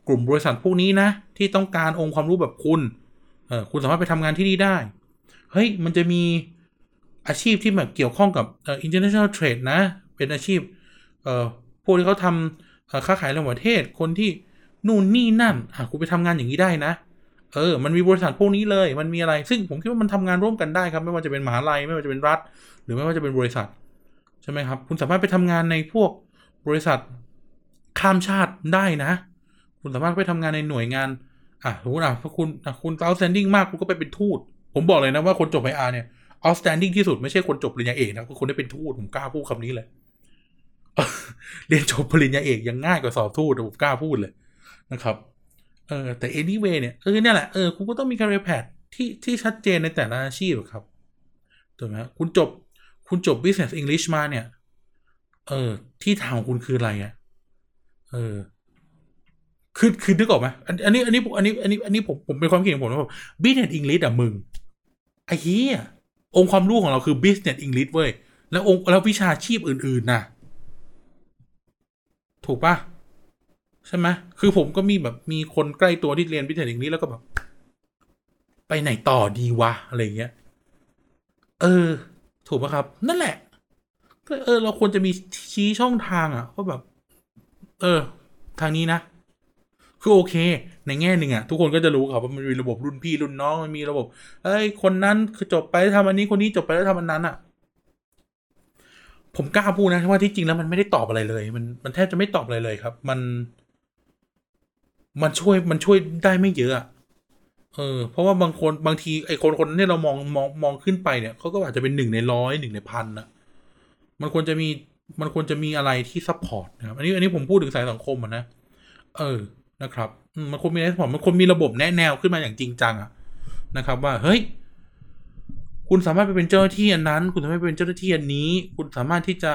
กลุ่มบริษัทพวกนี้นะ ที่ต้องการองค์ความรู้แบบคุณเออคุณสามารถไปทำงานที่นี่ได้ เฮ้ย มันจะมีอาชีพที่แบบเกี่ยวข้องกับเอ่อ international trade นะ เป็นอาชีพเอ่อพวกที่เขาทำค้าขายระหว่างประเทศ คนที่นู่นนี่นั่น อะคุณไปทำงานอย่างนี้ได้นะ เออ มันมีบริษัทพวกนี้เลย มันมีอะไร ซึ่งผมคิดว่ามันทำงานร่วมกันได้ครับ ไม่ว่าจะเป็นมหาลัย ไม่ว่าจะเป็นรัฐ หรือไม่ว่าจะเป็นบริษัท ใช่ไหมครับ คุณสามารถไปทำงานในพวกบริษัท ข้ามชาติได้นะ คุณสามารถไปทำงานในหน่วยงาน อะสมมติอะถ้าคุณคุณ outstanding มากคุณก็ไปเป็นทูต ผมบอกเลยนะว่าคนจบไออาร์เนี่ย outstanding ที่สุดไม่ใช่คนจบปริญญาเอกนะคือคนได้เป็นทูตผมกล้าพูดคำนี้เลย เรียนจบปริญญาเอกยังง่ายกว่าสอบทูตผมกล้าพูดเลยนะครับ เออแต่ anyway เนี่ยคือเนี่ยแหละเออคุณก็ต้องมี career path ที่ที่ชัดเจนในแต่ละอาชีพครับถูกไหมคุณจบคุณจบ business English มาเนี่ย เออที่ทางของคุณคืออะไรอะ่ะ เออ คือคือนึกออกไหมอันอันนี้ อันนี้อันนี้อันนี้อันนี้ผมผมเป็นความคิดของผมว่า business English อะมึงไอ้เหี้ยองค์ความรู้ของเราคือ business English เว้ยแล้วองค์แล้ววิชาชีพอื่นๆน่ะถูกปะใช่ไหมคือผมก็มีแบบมีคนใกล้ตัวที่เรียน business English แล้วก็แบบไปไหนต่อดีวะอะไรเงี้ย เออ ถูกปะครับ นั่นแหละ เออ เราควรจะมีชี้ช่องทางอะว่าแบบ เออ ทางนี้นะ คือโอเค ในแง่หนึ่งอะทุกคนก็จะรู้ครับว่ามันมีระบบรุ่นพี่รุ่นน้องมันมีระบบ เอ้ย คนนั้นคือจบไปแล้วทำอันนี้คนนี้จบไปแล้วทำอันนั้นอะผมกล้าพูดนะว่าที่จริงแล้วมันไม่ได้ตอบอะไรเลย มันมันแทบจะไม่ตอบอะไรเลยครับ มัน มันช่วยมันช่วยได้ไม่เยอะอะเออเพราะว่าบางคนบางทีไอ้คนคนนั้นที่เรามองมองมองขึ้นไปเนี่ยเขาก็อาจจะเป็นหนึ่งในร้อยหนึ่งในพันนะมันควรจะมี มันควรจะมีอะไรที่ support นะครับ อันนี้อันนี้ผมพูดถึงสายสังคมอะนะ เออนะครับมันควรมีอะไร support มันควรมีระบบแนะแนวขึ้นมาอย่างจริงจังอะนะครับ ว่าเฮ้ย คุณสามารถไปเป็นเจ้าหน้าที่อันนั้น คุณสามารถเป็นเจ้าหน้าที่อันนี้ คุณสามารถที่จะ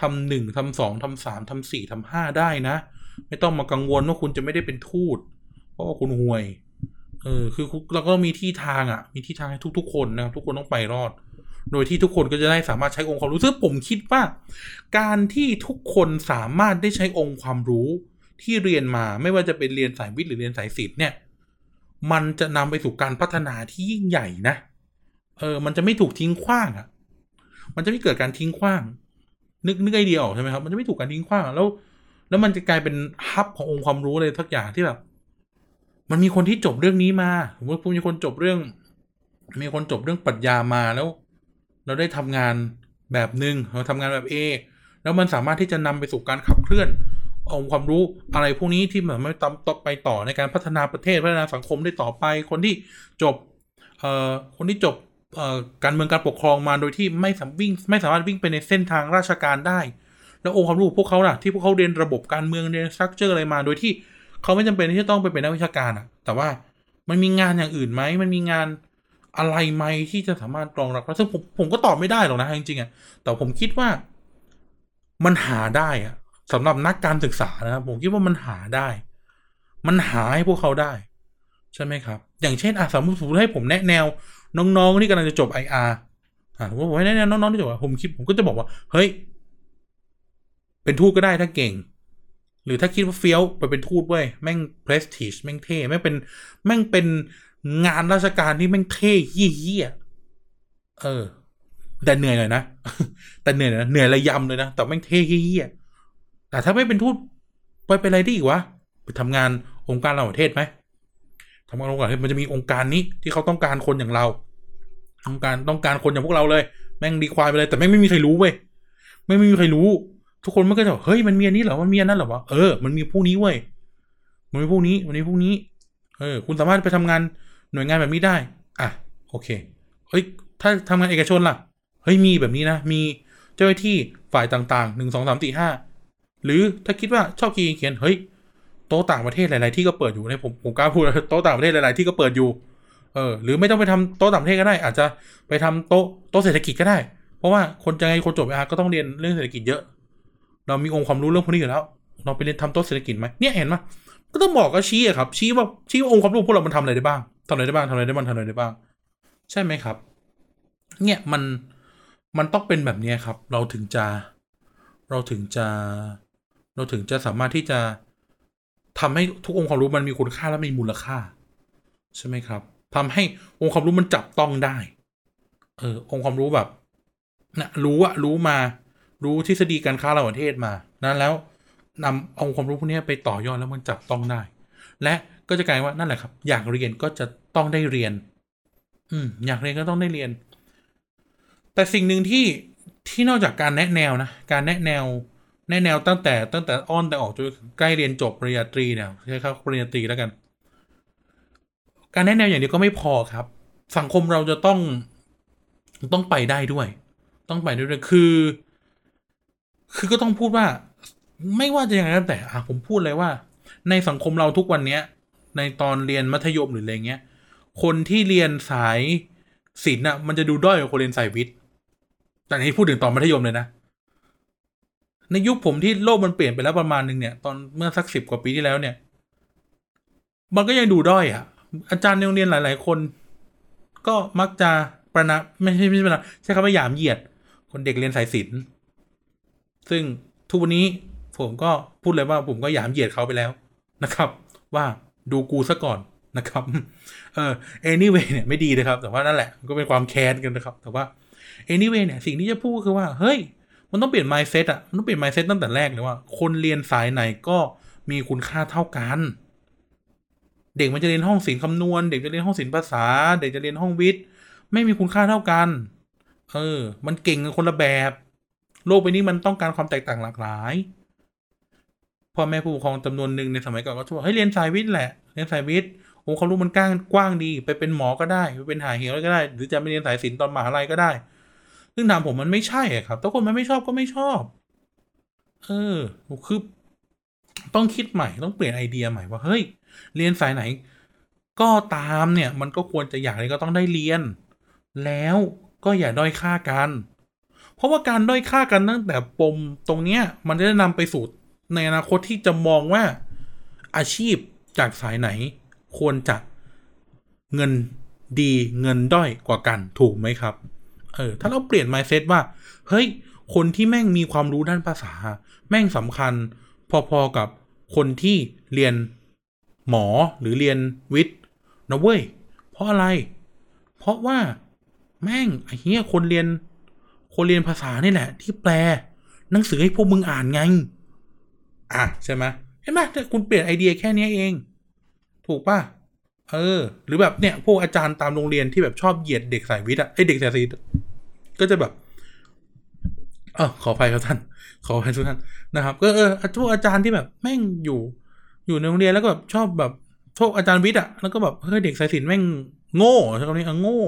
ทำหนึ่งทำสองทำสามทำสี่ทำห้าได้นะ ไม่ต้องมากังวลว่าคุณจะไม่ได้เป็นทูต เพราะว่าคุณห่วย เออ คือเราก็มีที่ทางอะ มีที่ทางให้ทุก ๆ คนนะครับทุกคนต้องไปรอด โดยที่ทุกคนก็จะได้สามารถใช้องค์ความรู้ซึ่งผมคิดว่า การที่ทุกคนสามารถได้ใช้องค์ความรู้ที่เรียนมาไม่ว่าจะเป็นเรียนสายวิทย์หรือเรียนสายศิลป์เนี่ย มันจะนำไปสู่การพัฒนาที่ยิ่งใหญ่นะ เออ มันจะไม่ถูกทิ้งขว้างอะ มันจะไม่เกิดการทิ้งขว้าง นึกนึกไอเดียออกใช่ไหมครับ มันจะไม่ถูกการทิ้งขว้าง แล้ว แล้วมันจะกลายเป็นฮับขององค์ความรู้เลยทักอย่างที่แบบ มันมีคนที่จบเรื่องนี้มาสมมติมีคนจบเรื่อง มีคนจบเรื่องปรัชญามาแล้ว เราได้ทำงานแบบหนึ่งเราทำงานแบบ A แล้วมันสามารถที่จะนำไปสู่การขับเคลื่อนองค์ความรู้อะไรพวกนี้ที่มันไม่ตต่อไปต่อในการพัฒนาประเทศพัฒนาสังคมได้ต่อไป คนที่จบเอ่อคนที่จบเอ่อการเมืองการปกครองมาโดยที่ไม่สามวิ่งไม่สามารถวิ่งไปในเส้นทางราชการได้ แล้วองค์ความรู้พวกเขาล่ะที่พวกเขาเรียนระบบการเมืองเรียนสตรัคเจอร์อะไรมาโดยที่เขาไม่จำเป็นที่จะต้องไปเป็นนักวิชาการอะแต่ว่ามันมีงานอย่างอื่นไหมมันมีงาน อะไรไหมที่จะสามารถรองรับซึ่งผมผมก็ตอบไม่ได้หรอกนะจริงๆอะแต่ผมคิดว่ามันหาได้อะสำหรับนักการศึกษานะครับผมคิดว่ามันหาได้ มันหาให้พวกเขาได้ ใช่ไหมครับ อย่างเช่นอะสมมติให้ผมแนะแนว น้องๆที่กำลังจะจบ IR อ่าผมให้แนะแนวน้องๆที่จบผมคิดผมก็จะบอกว่า เฮ้ย เป็นทูตก็ได้ถ้าเก่ง หรือถ้าคิดว่าเฟี้ยวไปเป็นทูตเว้ยแม่งเพรสติชแม่งเท่แม่งเป็นแม่งเป็น งานราชการที่แม่งเท่เยี่ยเออ แต่เหนื่อยหน่อยนะ แต่เหนื่อยนะเหนื่อยระยำเลยนะ แต่แม่งเท่เยี่ยแต่ถ้าไม่เป็นทูตไปเป็นอะไรได้อีกวะไปทำงานองค์การระหว่างประเทศไหมทำงานองค์การเทศมันจะมีองค์การนี้ที่เขาต้องการคนอย่างเรา ต้องการต้องการคนอย่างพวกเราเลย แม่งดีควายไปเลย แต่แม่งไม่มีใครรู้เว้ยไม่มีใครรู้ ทุกคนมันก็จะบอกเฮ้ยมันมีอันนี้เหรอมันมีอันนั้นเหรอวะเออมันมีผู้นี้เว้ยมันมีผู้นี้มันมีผู้นี้ เออ คุณสามารถไปทำงาน หน่วยงานแบบนี้ได้ อะ โอเค เฮ้ย ถ้าทำงานเอกชนล่ะ เฮ้ย มีแบบนี้นะ มีเจ้าหน้าที่ฝ่ายต่างๆหนึ่งสองสามสี่ห้าหรือถ้าคิดว่าชอบเขียน เฮ้ย โต๊ะต่างประเทศหลาย ๆ ที่ก็เปิดอยู่เนี่ยผมผมกล้าพูดโต๊ะต่างประเทศหลาย ๆ ที่ก็เปิดอยู่ เออ หรือไม่ต้องไปทำโต๊ะต่างประเทศก็ได้ อาจจะไปทำโต๊ะโต๊ะเศรษฐกิจก็ได้ เพราะว่าคนจะไงคนจบอาก็ต้องเรียนเรื่องเศรษฐกิจเยอะ เรามีองค์ความรู้เรื่องพวกนี้อยู่แล้ว เราไปเรียนทำโต๊ะเศรษฐกิจไหมเนี่ยเห็นไหม ก็ต้องบอกก็ชี้อะครับ ชี้ว่าชี้ว่าองค์ความรู้พวกเรามันทำอะไรได้บ้างทำอะไรได้บ้างทำอะไรได้บ้างทำอะไรได้บ้าง ใช่ไหมครับ เนี่ยมันมันต้องเป็นแบบนี้ครับ เราถึงจะเราถึงจะเราถึงจะสามารถที่จะทำให้ทุกองค์ความรู้มันมีคุณค่าและมีมูลค่า ใช่ไหมครับทำให้องค์ความรู้มันจับต้องได้ เออองค์ความรู้แบบนะรู้อะรู้มา รู้ทฤษฎีการค้าระหว่างประเทศมานั้นแล้ว นำองค์ความรู้พวกนี้ไปต่อยอดแล้วมันจับต้องได้ และก็จะกลายว่านั่นแหละครับ อยากเรียนก็จะต้องได้เรียน อืม อยากเรียนก็ต้องได้เรียน แต่สิ่งหนึ่งที่ที่นอกจากการแนะแนวนะ การแนะแนว แนะแนวตั้งแต่ตั้งแต่อ้อนแต่ออกจนใกล้เรียนจบปริญญาตรีเนี่ยใช้คำปริญญาตรีแล้วกัน การแนะแนวอย่างเดียวก็ไม่พอครับ สังคมเราจะต้องต้องไปได้ด้วย ต้องไปด้วยคือ คือก็ต้องพูดว่า ไม่ว่าจะยังไงก็แต่อะผมพูดเลยว่า ในสังคมเราทุกวันเนี้ย ในตอนเรียนมัธยมหรืออะไรเงี้ย คนที่เรียนสายศิลป์อะ มันจะดูด้อยกว่าคนเรียนสายวิทย์แต่นี้พูดถึงตอนมัธยมเลยนะ ในยุคผมที่โลกมันเปลี่ยนไปแล้วประมาณหนึ่งเนี่ย ตอนเมื่อสักสิบกว่าปีที่แล้วเนี่ย มันก็ยังดูด้อยอะ อาจารย์ในโรงเรียนหลาย ๆ คน ก็มักจะประนะไม่ใช่ไม่ใช่ประนะใช้คำว่าหยามเหยียด คนเด็กเรียนสายศิลป์ซึ่งทุกวันนี้ ผมก็พูดเลยว่าผมก็หยามเหยียดเขาไปแล้วนะครับ ว่าดูกูซะก่อนนะครับ เออ anyway เนี่ยไม่ดีนะครับ แต่ว่านั่นแหละก็เป็นความแค้นกันนะครับ แต่ว่า anyway เนี่ยสิ่งที่จะพูดคือว่าเฮ้ย มันต้องเปลี่ยน mindset อะมันต้องเปลี่ยน mindset ตั้งแต่แรกเลยว่า คนเรียนสายไหนก็มีคุณค่าเท่ากัน เด็กมันจะเรียนห้องศิลป์คำนวณ เด็กจะเรียนห้องศิลป์ภาษา เด็กจะเรียนห้องวิทย์ ไม่มีคุณค่าเท่ากัน เออ มันเก่งกันคนละแบบ โลกใบนี้มันต้องการความแตกต่างหลากหลาย พ่อแม่ผู้ปกครองจำนวนหนึ่งในสมัยก่อนก็ชอบเฮ้ยเรียนสายวิทย์แหละเรียนสายวิทย์องค์ความรู้มันกว้างกว้างดี ไปเป็นหมอก็ได้ไปเป็นหาเหวก็ได้ หรือจะไปเรียนสายศิลป์ตอนมหาลัยก็ได้ ซึ่งถามผมมันไม่ใช่ครับถ้าคนมันไม่ชอบก็ไม่ชอบ เออคือต้องคิดใหม่ต้องเปลี่ยนไอเดียใหม่ว่าเฮ้ย เรียนสายไหน ก็ตามเนี่ย มันก็ควรจะอยากเรียนก็ต้องได้เรียน แล้วก็อย่าด้อยค่ากัน เพราะว่าการด้อยค่ากันตั้งแต่ปมตรงเนี้ย มันจะนำไปสู่ ในอนาคตที่จะมองว่าอาชีพจากสายไหน ควรจะเงินดีเงินด้อยกว่ากันถูกไหมครับ เออ ถ้าเราเปลี่ยน mindset ว่า เฮ้ย คนที่แม่งมีความรู้ด้านภาษา แม่งสำคัญพอๆกับคนที่เรียนหมอหรือเรียนวิทย์นะเว้ย เพราะอะไร เพราะว่าแม่งไอ้เหี้ยคนเรียน คนเรียนภาษานี่แหละ ที่แปล หนังสือให้พวกมึงอ่านไง อะใช่ไหมเห็นไหมถ้าคุณเปลี่ยนไอเดียแค่นี้เอง ถูกป่ะเออ หรือแบบเนี่ยพวกอาจารย์ตามโรงเรียนที่แบบชอบเหยียดเด็กสายวิทย์อะไอเด็กสายศิลป์ก็จะแบบเออขออภัยครับท่าน ขออภัยทุกท่านนะครับ ก็เออพวกอาจารย์ที่แบบแม่งอยู่ อยู่ในโรงเรียนแล้วก็แบบชอบแบบพวกอาจารย์วิทย์อะแล้วก็แบบเฮ้ยเด็กสายศิลป์แม่งโง่ใช่คำนี้อะโง่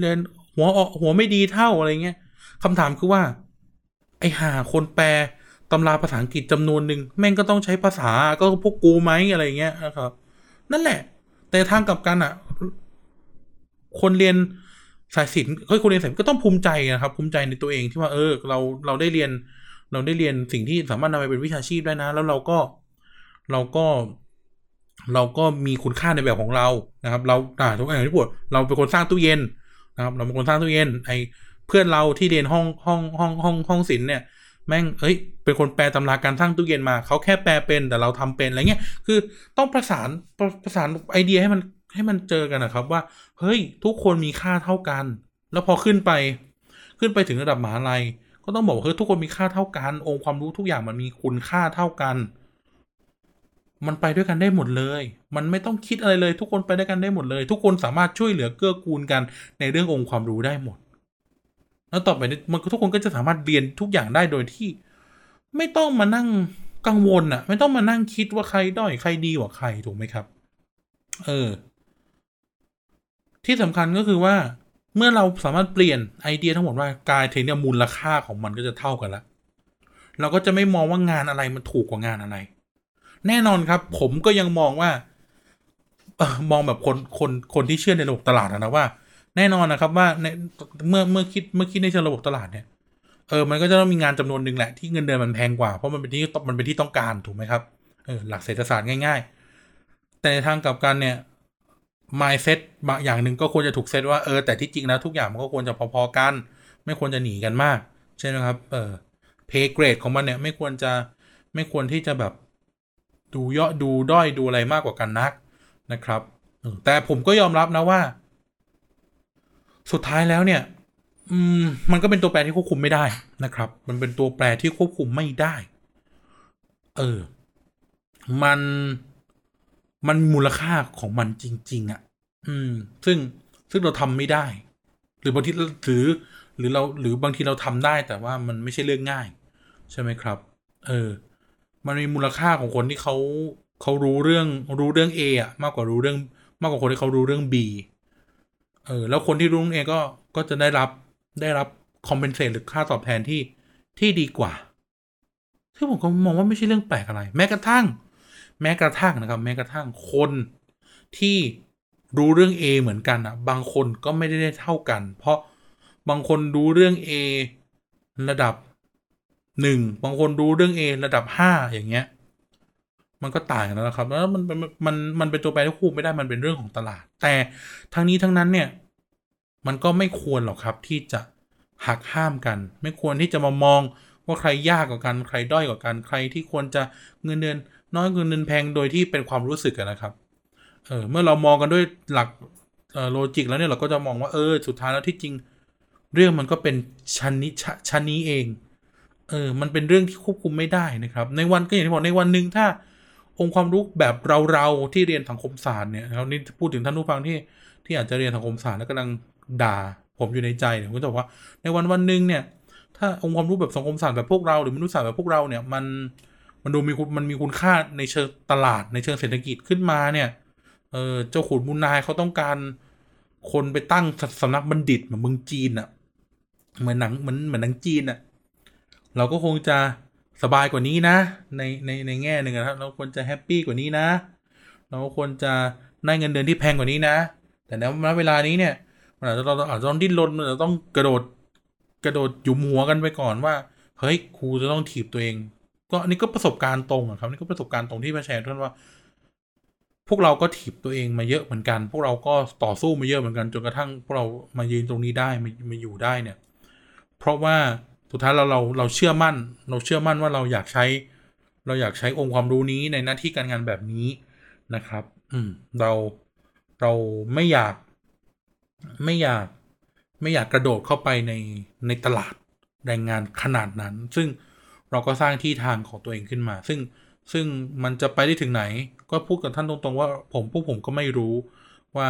เรียนหัวออกหัวไม่ดีเท่าอะไรเงี้ยคำถามคือว่า ไอหาคนแปล ตำราภาษาอังกฤษจำนวนหนึ่งแม่งก็ต้องใช้ภาษาก็พวกกูไหมอะไรเงี้ยนะครับ นั่นแหละ แต่ทางกลับกันอะ คนเรียนสายศิลป์เฮ้ยคนเรียนสายก็ต้องภูมิใจนะครับ ภูมิใจในตัวเองที่ว่าเออ เราเราได้เรียน เราได้เรียนสิ่งที่สามารถนำไปเป็นวิชาชีพได้นะ แล้วเราก็เราก็ เราก็มีคุณค่าในแบบของเรานะครับ เราอ่าทุกอย่างที่พูดเราเป็นคนสร้างตู้เย็นนะครับ เราเป็นคนสร้างตู้เย็นไอเพื่อนเราที่เรียนห้องห้องห้องห้องห้องศิลป์เนี่ย แม่งเอ้ย เป็นคนแปลตำราการสร้างตู้เย็นมา เขาแค่แปลเป็นแต่เราทำเป็นอะไรเงี้ย คือต้องประสานประประสานไอเดียให้มันให้มันเจอกันนะครับว่า เฮ้ย ทุกคนมีค่าเท่ากัน แล้วพอขึ้นไป ขึ้นไปถึงระดับมหาลัย ก็ต้องบอกว่าเฮ้ยทุกคนมีค่าเท่ากัน องค์ความรู้ทุกอย่างมันมีคุณค่าเท่ากัน มันไปด้วยกันได้หมดเลย มันไม่ต้องคิดอะไรเลย ทุกคนไปด้วยกันได้หมดเลย ทุกคนสามารถช่วยเหลือเกื้อกูลกันในเรื่ององค์ความรู้ได้หมด แล้วต่อไปนี้มันทุกคนก็จะสามารถเรียนทุกอย่างได้โดยที่ ไม่ต้องมานั่งกังวลอะไม่ต้องมานั่งคิดว่าใครด้อยใครดีกว่าใครถูกไหมครับ เออ ที่สำคัญก็คือว่า เมื่อเราสามารถเปลี่ยนไอเดียทั้งหมดว่ากายเทนเนี่ยมูลค่าของมันก็จะเท่ากันละเราก็จะไม่มองว่างานอะไรมันถูกกว่างานอะไร แน่นอนครับ ผมก็ยังมองว่ามองแบบคนคนคนที่เชื่อในระบบตลาดนะว่า แน่นอนนะครับว่าในเมื่อเมื่อคิดเมื่อคิดในเชิงระบบตลาดเนี่ยเออมันก็จะต้องมีงานจำนวนหนึ่งแหละที่เงินเดือนมันแพงกว่าเพราะมันเป็นที่มันเป็นที่ต้องการถูกไหมครับเออหลักเศรษฐศาสตร์ง่าย ๆ แต่ในทางกลับกันเนี่ย mindset บางอย่างหนึ่งก็ควรจะถูกเซตว่าเออแต่ที่จริงแล้วทุกอย่างมันก็ควรจะพอๆกัน ไม่ควรจะหนีกันมากใช่ไหมครับเออ pay grade ของมันเนี่ยไม่ควรจะไม่ควรที่จะแบบดูเยาะดูด้อยดูอะไรมากกว่ากันนักนะครับแต่ผมก็ยอมรับนะว่า สุดท้ายแล้วเนี่ยมันก็เป็นตัวแปรที่ควบคุมไม่ได้นะครับ มันเป็นตัวแปรที่ควบคุมไม่ได้ เออ มัน มันมูลค่าของมันจริง ๆอะ อืม ซึ่งซึ่งเราทำไม่ได้ หรือบางทีหรือ หรือเราหรือบางทีเราทำได้ แต่ว่ามันไม่ใช่เรื่องง่าย ใช่ไหมครับ เออ มันมีมูลค่าของคนที่เขาเขารู้เรื่องรู้เรื่อง A อะ มากกว่ารู้เรื่อง มากกว่าคนที่เขารู้เรื่อง B เออแล้วคนที่รู้เองก็ก็จะได้รับได้รับคอมเพนเซตหรือค่าตอบแทนที่ที่ดีกว่าซึ่งผมก็มองว่าไม่ใช่เรื่องแปลกอะไร แม้กระทั่ง แม้กระทั่งนะครับ แม้กระทั่งคนที่รู้เรื่อง A เหมือนกันอะ บางคนก็ไม่ได้ได้เท่ากัน เพราะบางคนรู้เรื่อง A ระดับหนึ่งบางคนรู้เรื่อง A ระดับห้าอย่างเงี้ย มันก็ต่างกันแล้วนะครับ แล้วมันมันมันมันเป็นตัวแปรที่ควบไม่ได้มันเป็นเรื่องของตลาด แต่ทั้งนี้ทั้งนั้นเนี่ย มันก็ไม่ควรหรอกครับที่จะหักห้ามกัน ไม่ควรที่จะมามองว่าใครยากกว่ากัน ใครด้อยกว่ากัน ใครที่ควรจะเงินเดือนน้อยเงินเดือนแพงโดยที่เป็นความรู้สึกนะครับ เออ เมื่อเรามองกันด้วยหลักเออโลจิกแล้วเนี่ยเราก็จะมองว่าเออสุดท้ายแล้วที่จริง เรื่องมันก็เป็นชั้นนี้ชั้นนี้เอง เออ มันเป็นเรื่องที่ควบคุมไม่ได้นะครับ ในวันก็อย่างที่บอกในวันหนึ่งถ้า องค์ความรู้แบบเราเราที่เรียนสังคมศาสตร์เนี่ยเรานี่พูดถึงท่านผู้ฟังที่ที่อาจจะเรียนสังคมศาสตร์แล้วกำลังด่าผมอยู่ในใจเนี่ยผมจะบอกว่าในวันวันหนึ่งเนี่ย ถ้าองค์ความรู้แบบสังคมศาสตร์แบบพวกเราหรือมนุษยศาสตร์แบบพวกเราเนี่ยมันมันดูมีมันมีคุณค่าในเชิงตลาดในเชิงเศรษฐกิจขึ้นมาเนี่ยเออเจ้าขุนมูลนายเขาต้องการคนไปตั้งสำนักบัณฑิตเหมือนเมืองจีนอะ่ะเหมือนหนังเหมือนเหมือนหนังจีนอะ่ะ เราก็คงจะ สบายกว่านี้นะ ในในในแง่หนึ่งนะครับ เราควรจะแฮปปี้กว่านี้นะ เราควรจะได้เงินเดือนที่แพงกว่านี้นะ แต่ณเวลานี้เนี่ยมันอาจจะเราอาจจะต้องดิ้นรนมันจะต้องกระโดดกระโดดหยุมหัวกันไปก่อนว่า เฮ้ยครูจะต้องถีบตัวเอง ก็อันนี้ก็ประสบการณ์ตรงครับนี่ก็ประสบการณ์ตรงที่มาแชร์ท่านว่า พวกเราก็ถีบตัวเองมาเยอะเหมือนกัน พวกเราก็ต่อสู้มาเยอะเหมือนกันจนกระทั่งพวกเรามายืนตรงนี้ได้มามาอยู่ได้เนี่ย เพราะว่า สุดท้ายเราเราเราเชื่อมั่น เราเชื่อมั่นว่าเราอยากใช้ เราอยากใช้องค์ความรู้นี้ในหน้าที่การงานแบบนี้นะครับ อืมเราเราไม่อยาก ไม่อยาก ไม่อยากกระโดดเข้าไปในในตลาดแรงงานขนาดนั้น ซึ่งเราก็สร้างที่ทางของตัวเองขึ้นมา ซึ่งซึ่งมันจะไปได้ถึงไหน ก็พูดกับท่านตรงๆ ว่าผมพวกผมก็ไม่รู้ว่า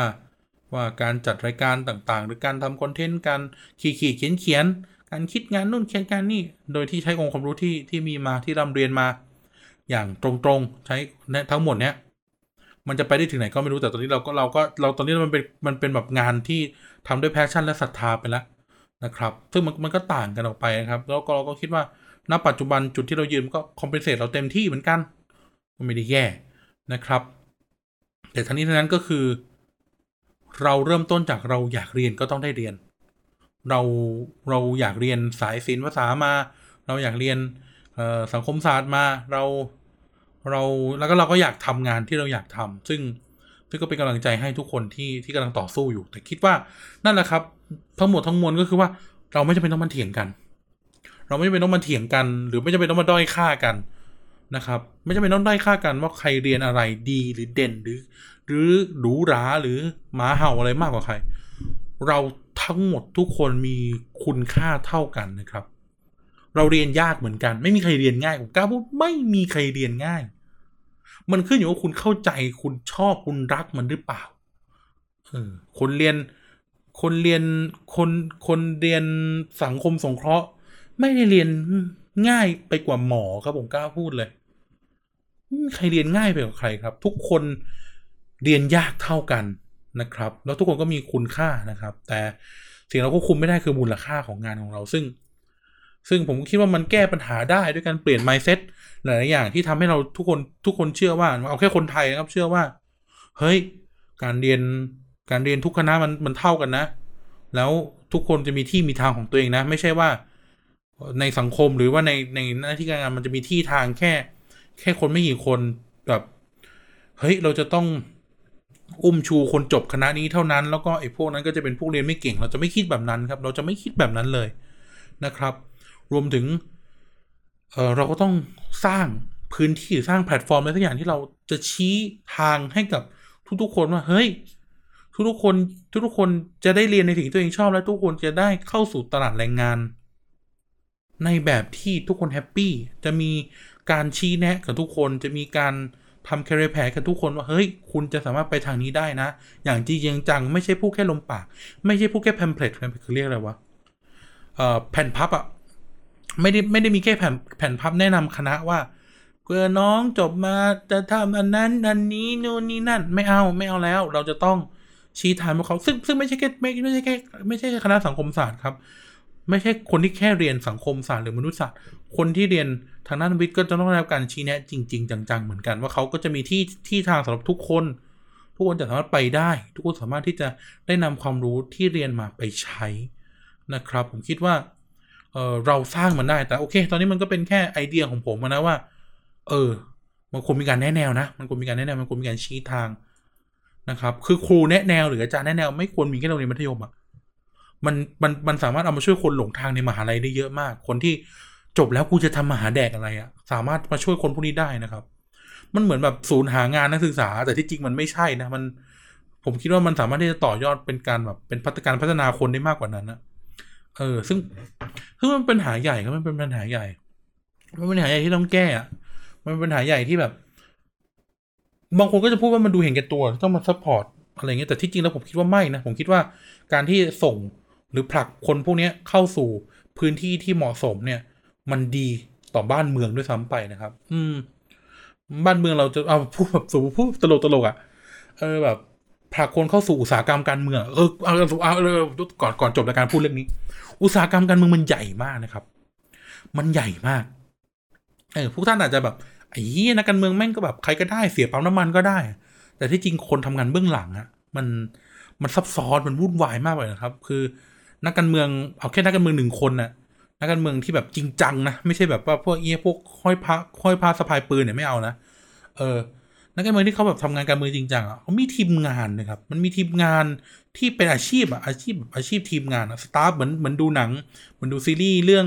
ว่าการจัดรายการต่างๆ หรือการทำคอนเทนต์การขีดขีดเขียนเขียน การคิดงานนู่นเขียนการนี่ โดยที่ใช้องค์ความรู้ที่ที่มีมาที่ร่ำเรียนมา อย่างตรงๆใช้ทั้งหมดเนี้ยมันจะไปได้ถึงไหนก็ไม่รู้แต่ตอนนี้เราก็เราก็เราตอนนี้มันเป็นมันเป็นแบบงานที่ทำด้วย passion และศรัทธาไปแล้วนะครับ ซึ่งมันมันก็ต่างกันออกไปนะครับ แล้วก็เราก็คิดว่าณปัจจุบันจุดที่เรายืนก็ compensate เราเต็มที่เหมือนกันก็ไม่ได้แย่นะครับ แต่ทั้งนี้ทั้งนั้นก็คือ เราเริ่มต้นจากเราอยากเรียนก็ต้องได้เรียน เราเราอยากเรียนสายศิลป์ภาษามา เราอยากเรียนสังคมศาสตร์มาเราเราแล้วก็เราก็อยากทำงานที่เราอยากทำซึ่งซึ่งก็เป็นกำลังใจให้ทุกคนที่ที่กำลังต่อสู้อยู่ แต่คิดว่านั่นแหละครับ ทั้งหมดทั้งมวลก็คือว่าเราไม่จำเป็นต้องมาเถียงกัน เราไม่จำเป็นต้องมาเถียงกัน หรือไม่จำเป็นต้องมาด้อยค่ากันนะครับ ไม่จำเป็นต้องด้อยค่ากันว่าใครเรียนอะไรดีหรือเด่นหรือ หรือหรูหราหรือหมาเห่าอะไรมากกว่าใคร เรา ทั้งหมดทุกคนมีคุณค่าเท่ากันนะครับ เราเรียนยากเหมือนกัน ไม่มีใครเรียนง่ายผมกล้าพูดไม่มีใครเรียนง่าย มันขึ้นอยู่ว่าคุณเข้าใจคุณชอบคุณรักมันหรือเปล่าเออคนเรียนคนเรียนคนคนเรียนสังคมสงเคราะห์ ไม่ได้เรียนง่ายไปกว่าหมอครับผมกล้าพูดเลยใครเรียนง่ายไปกว่าใครครับ ทุกคนเรียนยากเท่ากัน นะครับ แล้วทุกคนก็มีคุณค่านะครับ แต่สิ่งเราควบคุมไม่ได้คือมูลค่าของงานของเราซึ่ง ซึ่งผมคิดว่ามันแก้ปัญหาได้ด้วยการเปลี่ยน mindset หลายๆอย่างที่ทำให้เราทุกคนทุกคนเชื่อว่าเอาแค่คนไทยนะครับเชื่อว่า เฮ้ย การเรียนการเรียนทุกคณะมันมันเท่ากันนะ แล้วทุกคนจะมีที่มีทางของตัวเองนะ ไม่ใช่ว่าในสังคมหรือว่าในในหน้าที่การงานมันจะมีที่ทางแค่ แค่คนไม่กี่คนแบบเฮ้ยเราจะต้อง อุ้มชูคนจบคณะนี้เท่านั้น แล้วก็ไอ้พวกนั้นก็จะเป็นพวกเรียนไม่เก่ง เราจะไม่คิดแบบนั้นครับ เราจะไม่คิดแบบนั้นเลยนะครับ รวมถึงเเราก็ต้องสร้างพื้นที่สร้างแพลตฟอร์มอะไรสักอย่างที่เราจะชี้ทางให้กับทุกๆคนว่าเฮ้ย ทุกๆคนทุกๆคนจะได้เรียนในสิ่งที่ตัวเองชอบ และทุกคนจะได้เข้าสู่ตลาดแรงงาน ในแบบที่ทุกคน happy จะมีการชี้แนะกับทุกคนจะมีการ ทำ career path กับทุกคนว่าเฮ้ย คุณจะสามารถไปทางนี้ได้นะ อย่างจริงจังไม่ใช่พูดแค่ลมปาก ไม่ใช่พูดแค่ pamphlet pamphlet คือเรียกอะไรวะเอ่อแผ่นพับอะไม่ได้ไม่ได้มีแค่แผ่นแผ่นพับแนะนำคณะว่าเพื่อน้องจบมาจะทำอันนั้นอันนี้นู่นนี่นั่น ไม่เอาไม่เอาแล้ว เราจะต้องชี้ทางพวกเขาซึ่งซึ่งไม่ใช่แค่ไม่ไม่ใช่แค่ไม่ใช่แค่คณะสังคมศาสตร์ครับ ไม่ใช่คนที่แค่เรียนสังคมศาสตร์หรือมนุษยศาสตร์คนที่เรียน ทางด้านวิทย์ก็จะต้องได้รับการชี้แนะจริง ๆ จัง ๆ เหมือนกันว่าเขาก็จะมีที่ที่ทางสำหรับทุกคน ทุกคนจะสามารถไปได้ ทุกคนสามารถที่จะได้นำความรู้ที่เรียนมาไปใช้นะครับ ผมคิดว่าเออเราสร้างมันได้แต่โอเค ตอนนี้มันก็เป็นแค่ไอเดียของผมนะว่า เออ มันควรมีการแนะแนวนะ มันควรมีการแนะแนวมันควรมีการชี้ทางนะครับ คือครูแนะแนวหรืออาจารย์แนะแนว ไม่ควรมีแค่โรงเรียนมัธยมอะมันมันมันสามารถเอามาช่วยคนหลงทางในมหาลัยได้เยอะมาก คนที่ จบแล้วกูจะทำมหาแดกอะไรอะสามารถมาช่วยคนพวกนี้ได้นะครับ มันเหมือนแบบศูนย์หางานนักศึกษา แต่ที่จริงมันไม่ใช่นะมัน ผมคิดว่ามันสามารถที่จะต่อยอดเป็นการแบบเป็นพัฒการพัฒนาคนได้มากกว่านั้นนะเออ ซึ่งคือมันเป็นปัญหาใหญ่ครับมันเป็นปัญหาใหญ่มันเป็นปัญหาใหญ่ที่ต้องแก้อะมันเป็นปัญหาใหญ่ที่แบบ บางคนก็จะพูดว่ามันดูเห็นแก่ตัวต้องมา support อะไรเงี้ยแต่ที่จริงแล้วผมคิดว่าไม่นะผมคิดว่าการที่ส่งหรือผลักคนพวกนี้เข้าสู่พื้นที่ที่เหมาะสมเนี่ย มันดีต่อบ้านเมืองด้วยซ้ำไปนะครับ อืม บ้านเมืองเราจะเอาพูดแบบสูพูดตลกตลกอะ่ะ เออแบบผลักคนเข้าสู่อุตสาหกรรมการเมืองเออเอาเอาเอาเออก่อนก่อนจบรายการพูดเรื่องนี้ อุตสาหกรรมการเมืองมันใหญ่มากนะครับ มันใหญ่มาก เออพวกท่านอาจจะแบบไอ้เหี้ยนักการเมืองแม่งก็แบบใครก็ได้เสียปั๊มน้ำมันก็ได้ แต่ที่จริงคนทำงานเบื้องหลังอะมันมันซับซ้อนมันวุ่นวายมากเลยนะครับ คือนักการเมืองเอาแค่นักการเมืองหนึ่งคนน่ะ นักการเมืองที่แบบจริงจังนะ ไม่ใช่แบบว่าพวกเอี้ยพวกห้อยพระห้อยพระสะพายปืนเนี่ยไม่เอานะเออนักการเมืองที่เขาแบบทำงานการเมืองจริงจังอะเขามีทีมงานนะครับ มันมีทีมงานที่เป็นอาชีพอะอาชีพแบบอาชีพทีมงานอะ staff เหมือนเหมือนดูหนังเหมือนดูซีรีส์เรื่อง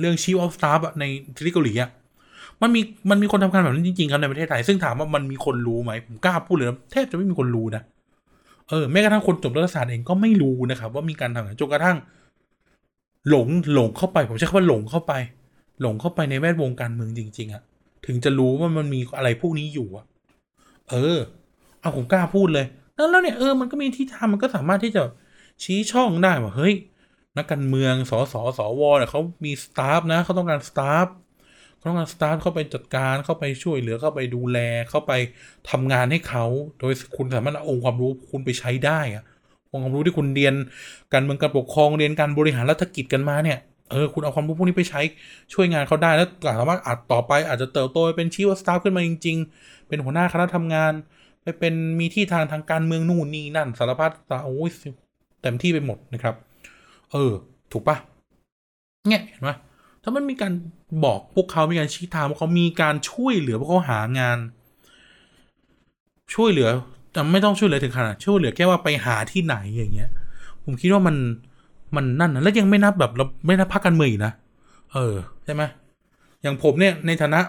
เรื่อง Chief of Staff อะในซีรีส์เกาหลีอะมันมีมันมีคนทำงานแบบนั้นจริงๆครับในประเทศไทยซึ่งถามว่ามันมีคนรู้ไหมผมกล้าพูดเลยนะแทบจะไม่มีคนรู้นะเออแม้กระทั่งคนจบรัฐศาสตร์เองก็ไม่รู้นะครับ ว่ามีการทำงานจนกระทั่ง หลงหลงเข้าไป ผมใช้คำว่าหลงเข้าไป หลงเข้าไปในแวดวงการเมืองจริง ๆอะถึงจะรู้ว่ามันมีอะไรพวกนี้อยู่อะเออ เอาผมกล้าพูดเลยแล้วแล้วเนี่ยเออมันก็มีที่ทำมันก็สามารถที่จะชี้ช่องได้ว่าเฮ้ยนักการเมืองสสสวเนี่ยเขามีสตาฟนะเขาต้องการสตาฟเขาต้องการสตาฟเข้าไปจัดการเข้าไปช่วยเหลือเข้าไปดูแลเข้าไปทำงานให้เขาโดยคุณสามารถเอาองค์ความรู้คุณไปใช้ได้อะ องความรู้ที่คุณเรียนการเมืองการปกครองเรียนการบริหารรัฐกิจกันมาเนี่ยเออคุณเอาความรู้พวกนี้ไปใช้ช่วยงานเขาได้แล้วสามารถอาจต่อไปอาจจะเติบโตไปเป็นชีวสตาฟขึ้นมาจริง ๆ เป็นหัวหน้าคณะทำงาน ไปเป็นมีที่ทางทางการเมืองนู่นนี่นั่นสารพัดสาโอ้ยเต็มที่ไปหมดนะครับ เออ ถูกปะเนี่ยเห็นไหมถ้ามันมีการบอกพวกเขามีการชี้ทางพวกเขามีการช่วยเหลือพวกเขาหางาน ช่วยเหลือ แต่ไม่ต้องช่วยเหลือถึงขนาดช่วยเหลือแค่ว่าไปหาที่ไหนอย่างเงี้ย ผมคิดว่ามันมันนั่นนะแล้วยังไม่นับแบบเราไม่นับพักการเมืองอีกนะเออใช่ไหมอย่างผมเนี่ยในฐานะ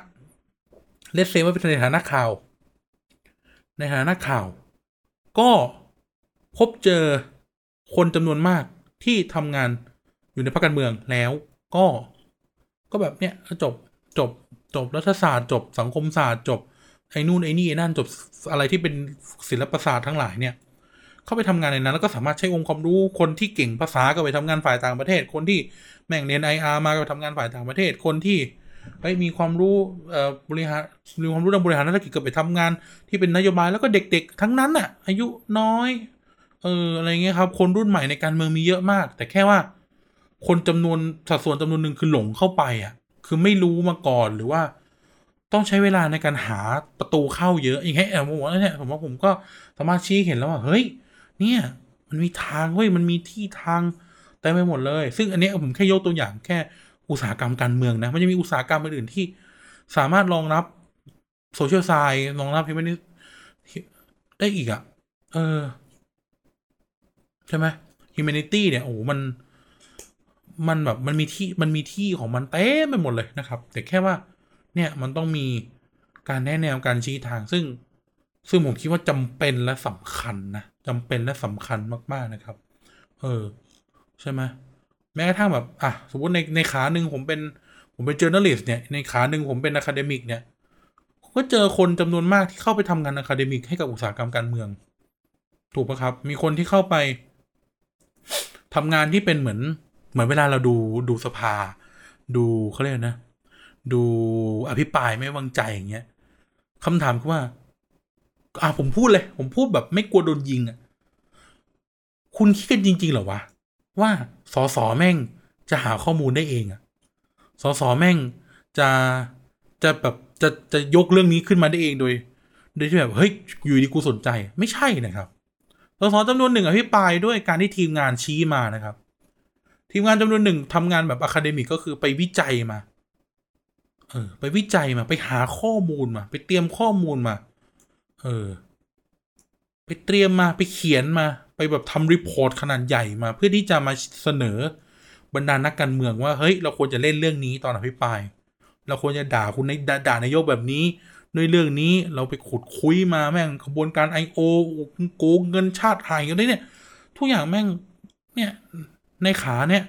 เลสเซว่าเป็นในฐานะข่าว ในฐานะข่าว ก็พบเจอคนจำนวนมากที่ทำงานอยู่ในพรรคการเมืองแล้วก็ก็แบบเนี้ยจบจบจบรัฐศาสตร์จบสังคมศาสตร์จบ ไอ้นู่นไอ้นี่ไอ้นั่นจบอะไรที่เป็นศิลปศาสตร์ทั้งหลายเนี่ย เข้าไปทำงานในนั้น แล้วก็สามารถใช้องค์ความรู้คนที่เก่งภาษาก็ไปทำงานฝ่ายต่างประเทศ คนที่แม่งเรียนไออาร์มาก็ไปทำงานฝ่ายต่างประเทศคนที่เฮ้ยมีความรู้เอ่อบริหารมีความรู้ด้านบริหารธุรกิจก็ไปทำงานที่เป็นนโยบายแล้วก็เด็กๆ ทั้งนั้นน่ะ อายุน้อย เอออะไรเงี้ยครับ คนรุ่นใหม่ในการเมืองมีเยอะมาก แต่แค่ว่า คนจำนวนสัดส่วนจำนวนหนึ่งคือหลงเข้าไปอะ คือไม่รู้มาก่อนหรือว่า ต้องใช้เวลาในการหาประตูเข้าเยอะอย่างเงี้ยผมว่าเนี่ยผมว่าผมก็สามารถชี้เห็นแล้วว่าเฮ้ย เนี่ย มันมีทางเว้ยมันมีที่ทางเต็มไปหมดเลย ซึ่งอันนี้ผมแค่ยกตัวอย่างแค่อุตสาหกรรมการเมืองนะ มันจะมีอุตสาหกรรมอื่นที่สามารถรองรับโซเชียลไซน์รองรับฮิวแมนิได้อีกอะ่ะ เออ ใช่ไหมฮิวแมนิตี้เนี่ย โอ้มัน มันแบบ มันมีที่ มันมีที่ของมันเต็มไปหมดเลยนะครับ แต่แค่ว่า เนี่ยมันต้องมีการแนะแนวการชี้ทาง ซึ่งซึ่งผมคิดว่าจำเป็นและสำคัญนะจำเป็นและสำคัญมากๆนะครับ เออ ใช่ไหมแม้กระทั่งแบบอะสมมติในในขาหนึ่งผมเป็น ผมเป็น journalist เนี่ยในขาหนึ่งผมเป็น academic เนี่ยก็เจอคนจำนวนมากที่เข้าไปทำงาน academic ให้กับอุตสาหกรรมการเมือง ถูกปะครับ มีคนที่เข้าไปทำงานที่เป็นเหมือน เหมือนเวลาเราดูดูสภา ดูเขาเรียกนะ ดูอภิปรายไม่วางใจอย่างเงี้ยคำถามคือว่า อะผมพูดเลย ผมพูดแบบไม่กลัวโดนยิงอะคุณคิดกันจริง ๆ เหรอวะ ว่าสอสอแม่งจะหาข้อมูลได้เองอะสอสอแม่งจะจะแบบจะจะยกเรื่องนี้ขึ้นมาได้เองโดย โดยที่แบบเฮ้ยอยู่ดีกูสนใจ ไม่ใช่นะครับสอสอจำนวนหนึ่งอภิปรายด้วยการที่ทีมงานชี้มานะครับ ทีมงานจำนวนหนึ่งทำงานแบบ academic ก็คือไปวิจัยมา เออ ไปวิจัยมา ไปหาข้อมูลมา ไปเตรียมข้อมูลมา เออ ไปเตรียมมา ไปเขียนมา ไปแบบทำ report ขนาดใหญ่มา เพื่อที่จะมาเสนอบรรดานักการเมืองว่า เฮ้ย เราควรจะเล่นเรื่องนี้ตอนอภิปราย เราควรจะด่าคุณในด่านายกแบบนี้ด้วยเรื่องนี้เราไปขุดคุ้ยมาแม่งขบวนการ IO โกงเงินชาติไทยกันได้เนี่ย ทุกอย่างแม่ง เนี่ย ในขาเนี่ย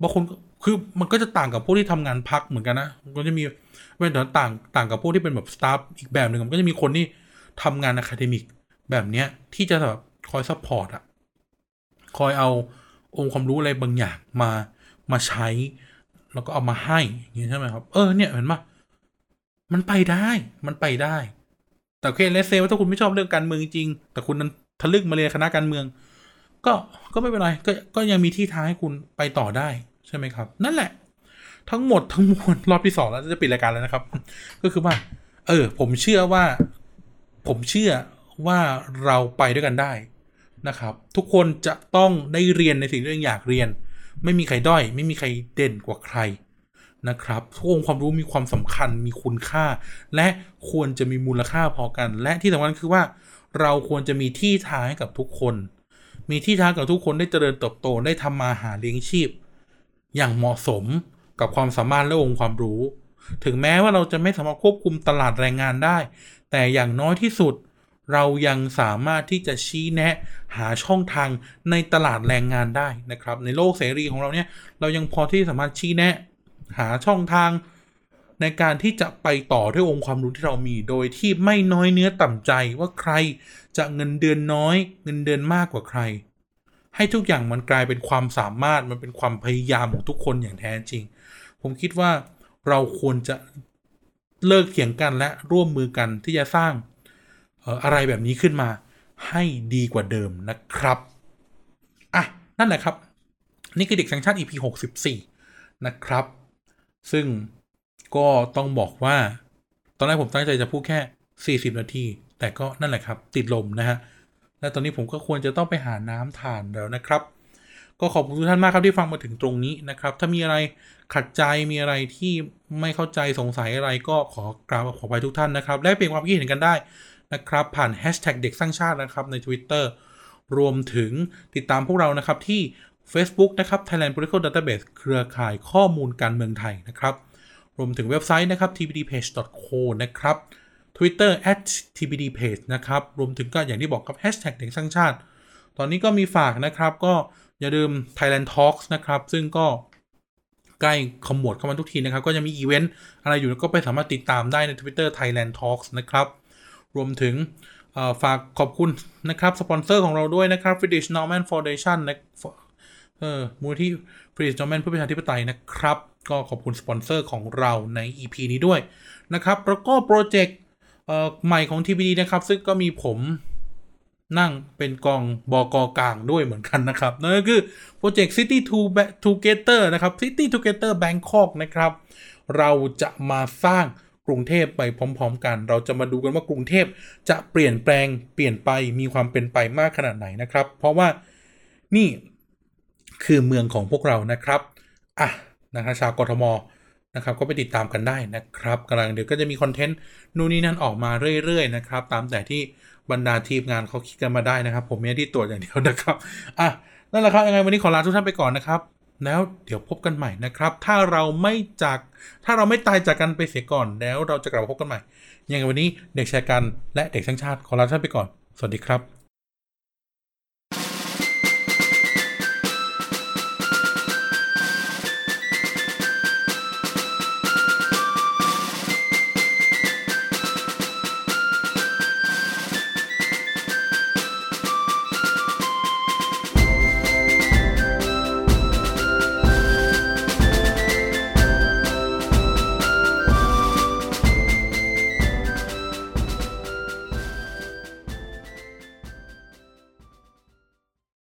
บางคน คือมันก็จะต่างกับพวกที่ทำงานพรรคเหมือนกันนะมันก็จะมีเว้นแต่ต่างต่างกับพวกที่เป็นแบบ staff อีกแบบหนึ่งมันก็จะมีคนที่ทำงาน academic แบบเนี้ยที่จะแบบคอย support อะคอยเอาองค์ความรู้อะไรบางอย่างมามาใช้ แล้วก็เอามาให้อย่างนี้ใช่ไหมครับ เออเนี่ยเห็นปะมันไปได้ มันไปได้ แต่โอเคเลสเซว่าถ้าคุณไม่ชอบเรื่องการเมืองจริง แต่คุณนั้นทะลึ่งมาเรียนคณะการเมือง ก็ก็ไม่เป็นไรก็ก็ยังมีที่ทางให้คุณไปต่อได้ ใช่ไหมครับ นั่นแหละ ทั้งหมดทั้งมวลรอบที่สองแล้วจะปิดรายการแล้วนะครับ ก็คือว่า เออ ผมเชื่อว่า ผมเชื่อว่าเราไปด้วยกันได้นะครับ ทุกคนจะต้องได้เรียนในสิ่งที่ตัวเองอยากเรียน ไม่มีใครด้อย ไม่มีใครเด่นกว่าใครนะครับทุกองค์ความรู้มีความสำคัญมีคุณค่า และควรจะมีมูลค่าพอกัน และที่สำคัญคือว่า เราควรจะมีที่ทางให้กับทุกคน มีที่ทางกับทุกคนได้เจริญเติบโตได้ทำมาหาเลี้ยงชีพ อย่างเหมาะสมกับความสามารถและองค์ความรู้ ถึงแม้ว่าเราจะไม่สามารถควบคุมตลาดแรงงานได้ แต่อย่างน้อยที่สุด เรายังสามารถที่จะชี้แนะ หาช่องทางในตลาดแรงงานได้นะครับ ในโลกเสรีของเราเนี่ยเรายังพอที่สามารถชี้แนะ หาช่องทางในการที่จะไปต่อด้วยองค์ความรู้ที่เรามี โดยที่ไม่น้อยเนื้อต่ำใจว่าใครจะเงินเดือนน้อย เงินเดือนมากกว่าใคร ให้ทุกอย่างมันกลายเป็นความสามารถมันเป็นความพยายามของทุกคนอย่างแท้จริง ผมคิดว่าเราควรจะเลิกเถียงกันและร่วมมือกันที่จะสร้างเอ่ออะไรแบบนี้ขึ้นมาให้ดีกว่าเดิมนะครับ อะ นั่นแหละครับ นี่คือเด็กสังชาติ EP 64 นะครับ ซึ่งก็ต้องบอกว่า ตอนแรกผมตั้งใจจะพูดแค่ 40 นาที แต่ก็นั่นแหละครับ ติดลมนะฮะ และตอนนี้ผมก็ควรจะต้องไปหาน้ำทานแล้วนะครับ ก็ขอบคุณทุกท่านมากครับที่ฟังมาถึงตรงนี้นะครับ ถ้ามีอะไรขัดใจมีอะไรที่ไม่เข้าใจสงสัยอะไรก็ขอกราบขอไปทุกท่านนะครับแลกเปลี่ยนความคิดเห็นกันได้นะครับ ผ่านแฮชแท็กเด็กสร้างชาตินะครับใน Twitter รวมถึงติดตามพวกเรานะครับที่ Facebook นะครับ Thailand Political Database เครือข่ายข้อมูลการเมืองไทยนะครับ รวมถึงเว็บไซต์นะครับ tbdpage.co นะครับ Twitter @tbdpage นะครับ รวมถึงก็อย่างที่บอกกับ Hashtag เด็กสร้างชาติ ตอนนี้ก็มีฝากนะครับ ก็อย่าลืม Thailand Talks นะครับ ซึ่งก็ใกล้ขมวดเข้ามาทุกทีนะครับ ก็จะมีอีเวนต์อะไรอยู่ก็ไปสามารถติดตามได้ใน Twitter Thailand Talks นะครับ รวมถึงฝากขอบคุณนะครับสปอนเซอร์ของเราด้วยนะครับ Friedrich Naumann Foundation นะเออมูลที่ British Norman เพื่อประชาธิปไตยนะครับ ก็ขอบคุณสปอนเซอร์ของเราใน EP นี้ด้วยนะครับ แล้วก็ project เอ่อใหม่ของ TBD นะครับ ซึ่งก็มีผมนั่งเป็นกองบอกอกลางด้วยเหมือนกันนะครับ นั่นก็คือโปรเจกต์ City to Together นะครับ City Together Bangkok นะครับ เราจะมาสร้างกรุงเทพไปพร้อม ๆ กัน เราจะมาดูกันว่ากรุงเทพจะเปลี่ยนแปลงเปลี่ยนไปมีความเป็นไปมากขนาดไหนนะครับ เพราะว่านี่คือเมืองของพวกเรานะครับ อะนะครับชาวกทม นะครับก็ไปติดตามกันได้นะครับกำลังเดี๋ยวก็จะมีคอนเทนต์นู่นนี่นั่นออกมาเรื่อยๆนะครับตามแต่ที่บรรดาทีมงานเขาคิดกันมาได้นะครับ ผมมีหน้าที่ตรวจอย่างเดียวนะครับอะนั่นแหละครับยังไงวันนี้ขอลาทุกท่านไปก่อนนะครับ แล้วเดี๋ยวพบกันใหม่นะครับ ถ้าเราไม่จากถ้าเราไม่ตายจากกันไปเสียก่อนแล้วเราจะกลับมาพบกันใหม่ยังไงวันนี้เด็กชายกันและเด็กช่างชาติขอลาท่านไปก่อน สวัสดีครับ